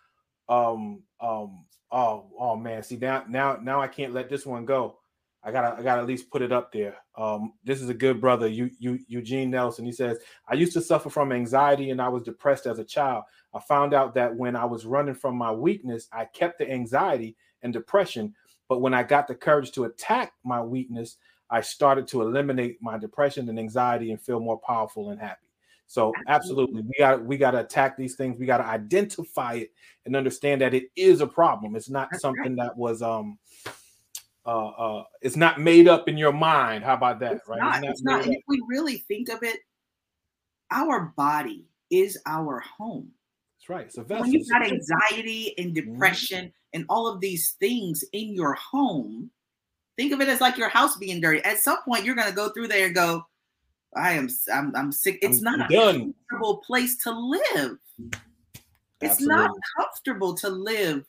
Um, um, oh, oh man, see now, now, now I can't let this one go. I gotta, I gotta at least put it up there. Um, this is a good brother, you, you, Eugene Nelson. He says, I used to suffer from anxiety and I was depressed as a child. I found out that when I was running from my weakness, I kept the anxiety and depression. But when I got the courage to attack my weakness, I started to eliminate my depression and anxiety and feel more powerful and happy. So absolutely, we got we got to attack these things. We got to identify it and understand that it is a problem. It's not something that was um uh uh it's not made up in your mind. How about that? It's right? not. It's not. And up. if we really think of it, our body is our home. That's right. It's a vessel. When you've got anxiety and Mm-hmm. depression and all of these things in your home, think of it as like your house being dirty. At some point, you're going to go through there and go, "I am, I'm, I'm sick." It's I'm- not I'm a comfortable place to live. It's not comfortable to live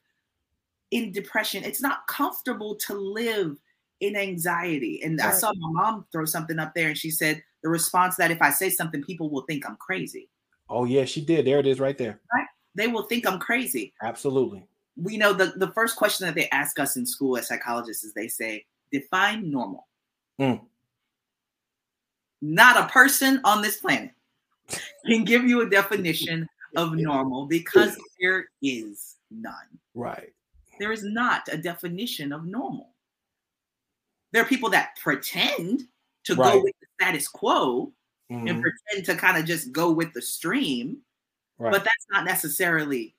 in depression. It's not comfortable to live in anxiety. And I saw my mom throw something up there and she said the response that if I say something, people will think I'm crazy. Oh yeah, she did. There it is, right there. Right? They will think I'm crazy. Absolutely. We know the, the first question that they ask us in school as psychologists is they say, define normal. Mm. Not a person on this planet can give you a definition of normal because there is none. Right. There is not a definition of normal. There are people that pretend to go with the status quo, mm-hmm. and pretend to kind of just go with the stream. Right. But that's not necessarily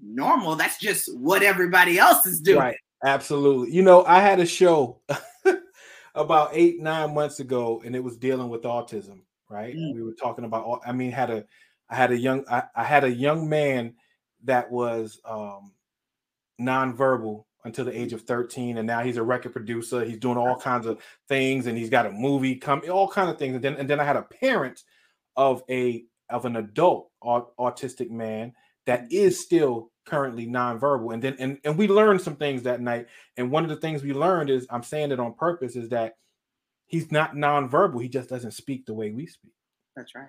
normal. That's just what everybody else is doing. Right. Absolutely. You know, I had a show about eight, nine months ago, and it was dealing with autism, right? Mm. We were talking about I mean, had a I had a young I, I had a young man that was um nonverbal until the age of 13 and now he's a record producer. He's doing all kinds of things and he's got a movie come all kinds of things. And then and then i had a parent of a of an adult autistic man that mm. still currently nonverbal. And then and, and we learned some things that night. And one of the things we learned is i'm saying it on purpose is that he's not nonverbal. He just doesn't speak the way we speak. That's right.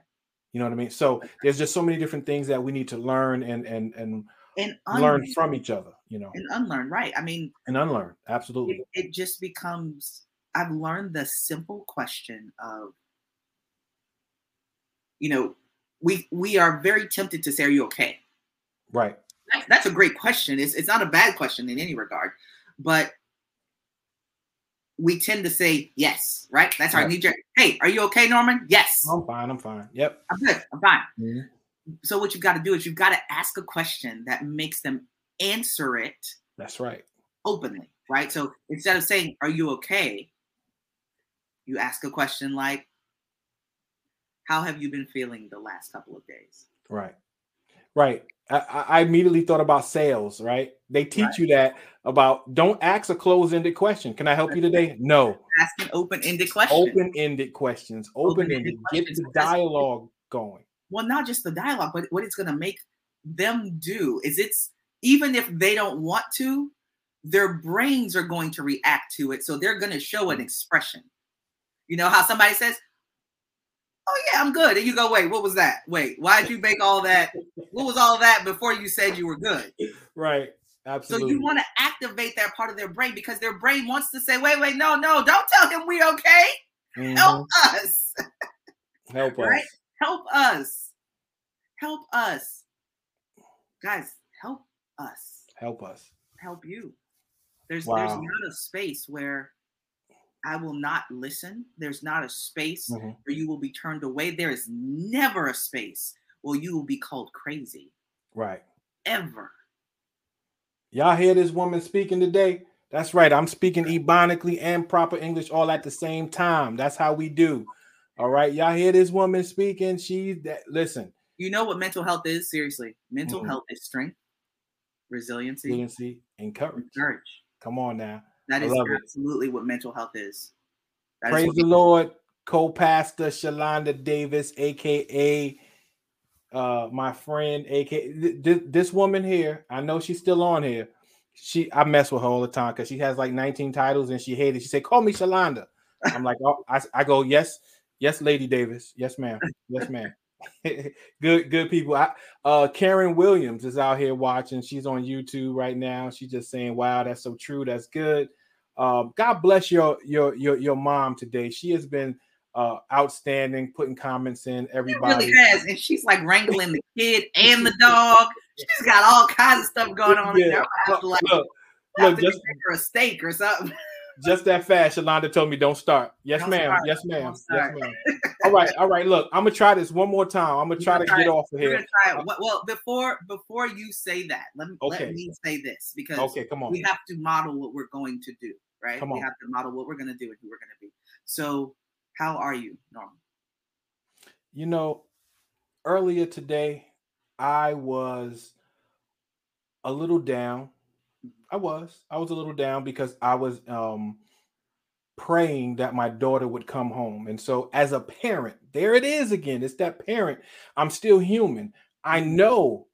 You know what i mean? So there's just so many different things that we need to learn and and and and learn from each other, you know, and unlearn. Right. I mean, and unlearn. Absolutely. It, it just becomes. I've learned the simple question of, you know, we we are very tempted to say, "Are you okay?" Right. That's, that's a great question. It's it's not a bad question in any regard, but we tend to say yes, right? That's our knee jerk. Hey, are you okay, Norman? Yes. I'm fine. I'm fine. Yep. I'm good. I'm fine. Mm-hmm so what you've got to do is you've got to ask a question that makes them answer it. That's right. Openly, right? So instead of saying, "Are you okay?" you ask a question like, "How have you been feeling the last couple of days?" Right. Right. I, I immediately thought about sales, right? They teach right. you that about don't ask a closed-ended question. Can I help you today? No. Ask an open-ended question. Open-ended questions. Open-ended. Open Get the dialogue going well, not just the dialogue, but what it's going to make them do is it's even if they don't want to, their brains are going to react to it. So they're going to show an expression. You know how somebody says, Oh, yeah, I'm good. And you go, Wait, what was that? Wait, why did you make all that? What was all that before you said you were good? Right. Absolutely. So you want to activate that part of their brain because their brain wants to say, Wait, wait, no, no, don't tell him we okay. Mm-hmm. Help us. Help us. Right? Help us. Help us. Guys, help us. Help us. Help you. There's wow. there's not a space where I will not listen. There's not a space mm-hmm. where you will be turned away. There is never a space where you will be called crazy. Right. Ever. Y'all hear this woman speaking today? That's right. I'm speaking ebonically and proper English all at the same time. That's how we do. All right, y'all hear this woman speaking? She that listen. You know what mental health is? Seriously, mental mm-hmm. health is strength, resiliency, resiliency, and courage. courage. Come on now. That is absolutely it. what mental health is. That Praise is the Lord, co-pastor Shalonda Davis, aka uh my friend, aka th- th- this woman here. I know she's still on here. She I mess with her all the time because she has like 19 titles and she hated. She said, "Call me Shalonda." I'm like, oh, I, I go, yes, Yes, Lady Davis. Yes, ma'am. Yes, ma'am. good, good people. I, uh, Karen Williams is out here watching. She's on YouTube right now. She's just saying, "Wow, that's so true. That's good." Um, God bless your your your your mom today. She has been uh, outstanding, putting comments in. Everybody she really has, and she's like wrangling the kid and the dog. She's got all kinds of stuff going on. Yeah. Look, like, look, look, just a steak or something. Just that fast. Shalonda told me don't start. Yes, don't ma'am. Start. Yes, ma'am. Yes, ma'am. all right, all right. Look, I'm gonna try this one more time. I'm gonna try to get off of here. Well, before before you say that, let me okay. let me say this because okay, come on. We have to model what we're going to do, right? Come on. We have to model what we're gonna do and who we're gonna be. So, how are you, Norman? You know, earlier today, I was a little down I was. I was a little down because I was um praying that my daughter would come home. And so as a parent, there it is again. It's that parent. I'm still human. I mm-hmm. know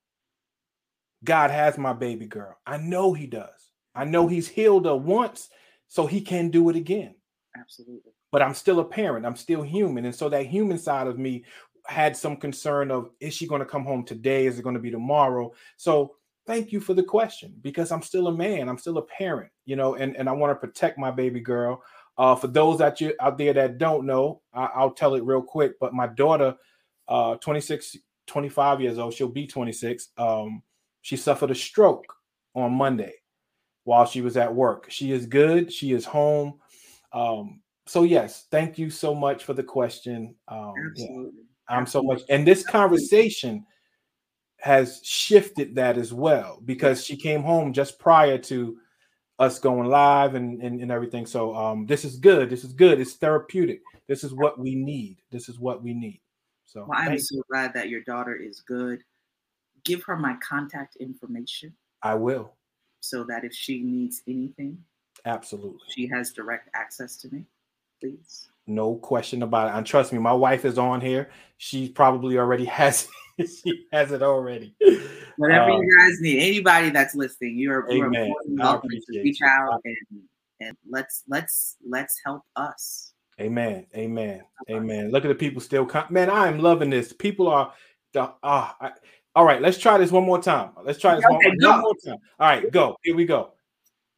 God has my baby girl. I know he does. I know he's healed her once, so he can do it again. Absolutely. But I'm still a parent. I'm still human. And so that human side of me had some concern of is she going to come home today? Is it going to be tomorrow? So thank you for the question because I'm still a man, I'm still a parent, you know, and, and I want to protect my baby girl. Uh, for those that you out there that don't know, I, will tell it real quick. But my daughter, uh, 26, 25 years old, she'll be 26. Um, she suffered a stroke on Monday while she was at work. She is good. She is home. Um, so yes, thank you so much for the question. Um, yeah, I'm so much, and this conversation has shifted that as well because she came home just prior to us going live and, and, and everything. So um, this is good. This is good. It's therapeutic. This is what we need. This is what we need. So Well, I'm so glad that your daughter is good. Give her my contact information I will so that if she needs anything, absolutely. she has direct access to me. Please. No question about it. And trust me, my wife is on here. She probably already has she has it already. Whatever Um, you guys need, anybody that's listening, you're, you're Amen. more than I welcome to reach you. out and and let's let's let's help us. Amen. Amen. Amen. Look at the people still. Com- Man, I am loving this. People are the ah. I- all right, let's try this one more time. Let's try this one, Okay, one go. more time. All right, go. Here we go.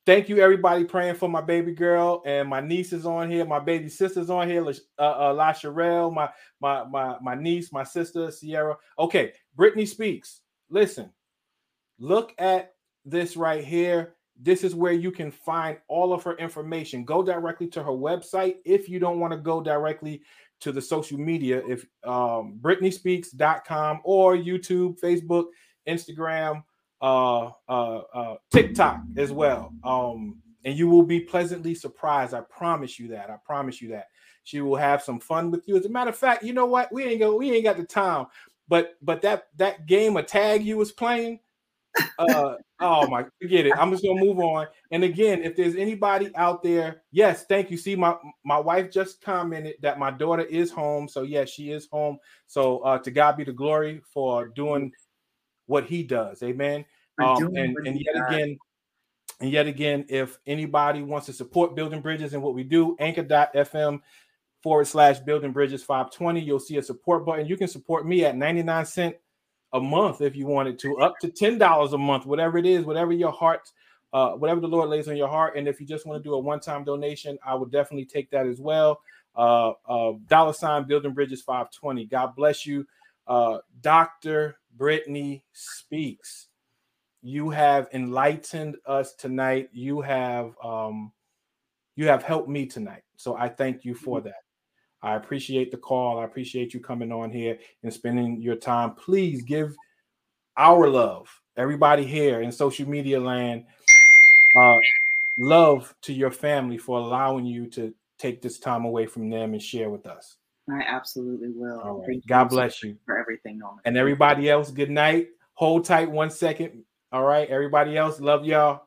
Thank you, everybody, praying for my baby girl and my niece is on here. My baby sister's on here. Uh, uh, La Sherelle, my my my my niece, my sister Sierra. Okay, Brittany speaks. Listen, look at this right here. This is where you can find all of her information. Go directly to her website if you don't want to go directly to the social media. If um, BrittanySpeaks.com or YouTube, Facebook, Instagram, uh, uh, uh, TikTok as well. Um, and you will be pleasantly surprised. I promise you that. I promise you that. She will have some fun with you. As a matter of fact, you know what? We ain't go. We ain't got the time. But but that that game of tag you was playing. Uh, oh my, forget it. I'm just gonna move on. And again, if there's anybody out there, yes, thank you. See, my my wife just commented that my daughter is home. So yes, she is home. So uh, to God be the glory for doing what He does. Amen. Um, and and yet again, and yet again, if anybody wants to support Building Bridges and what we do, anchor.fm forward slash Building Bridges 520, you'll see a support button. You can support me at 99 cent a month if you wanted to, up to $10 a month, whatever it is, whatever your heart, uh, whatever the Lord lays on your heart. And if you just want to do a one-time donation, I would definitely take that as well. Uh, uh, dollar sign Building Bridges 520. God bless you. Uh, Dr. Brittany speaks. You have enlightened us tonight. You have um you have helped me tonight. So i thank you for that. I appreciate the call. I appreciate you coming on here and spending your time. Please give our love everybody here in social media land uh love to your family for allowing you to take this time away from them and share with us I absolutely will. all right. Thank god bless you. for everything, Norman. and everybody else good night. Hold tight one second. All right. Everybody else love y'all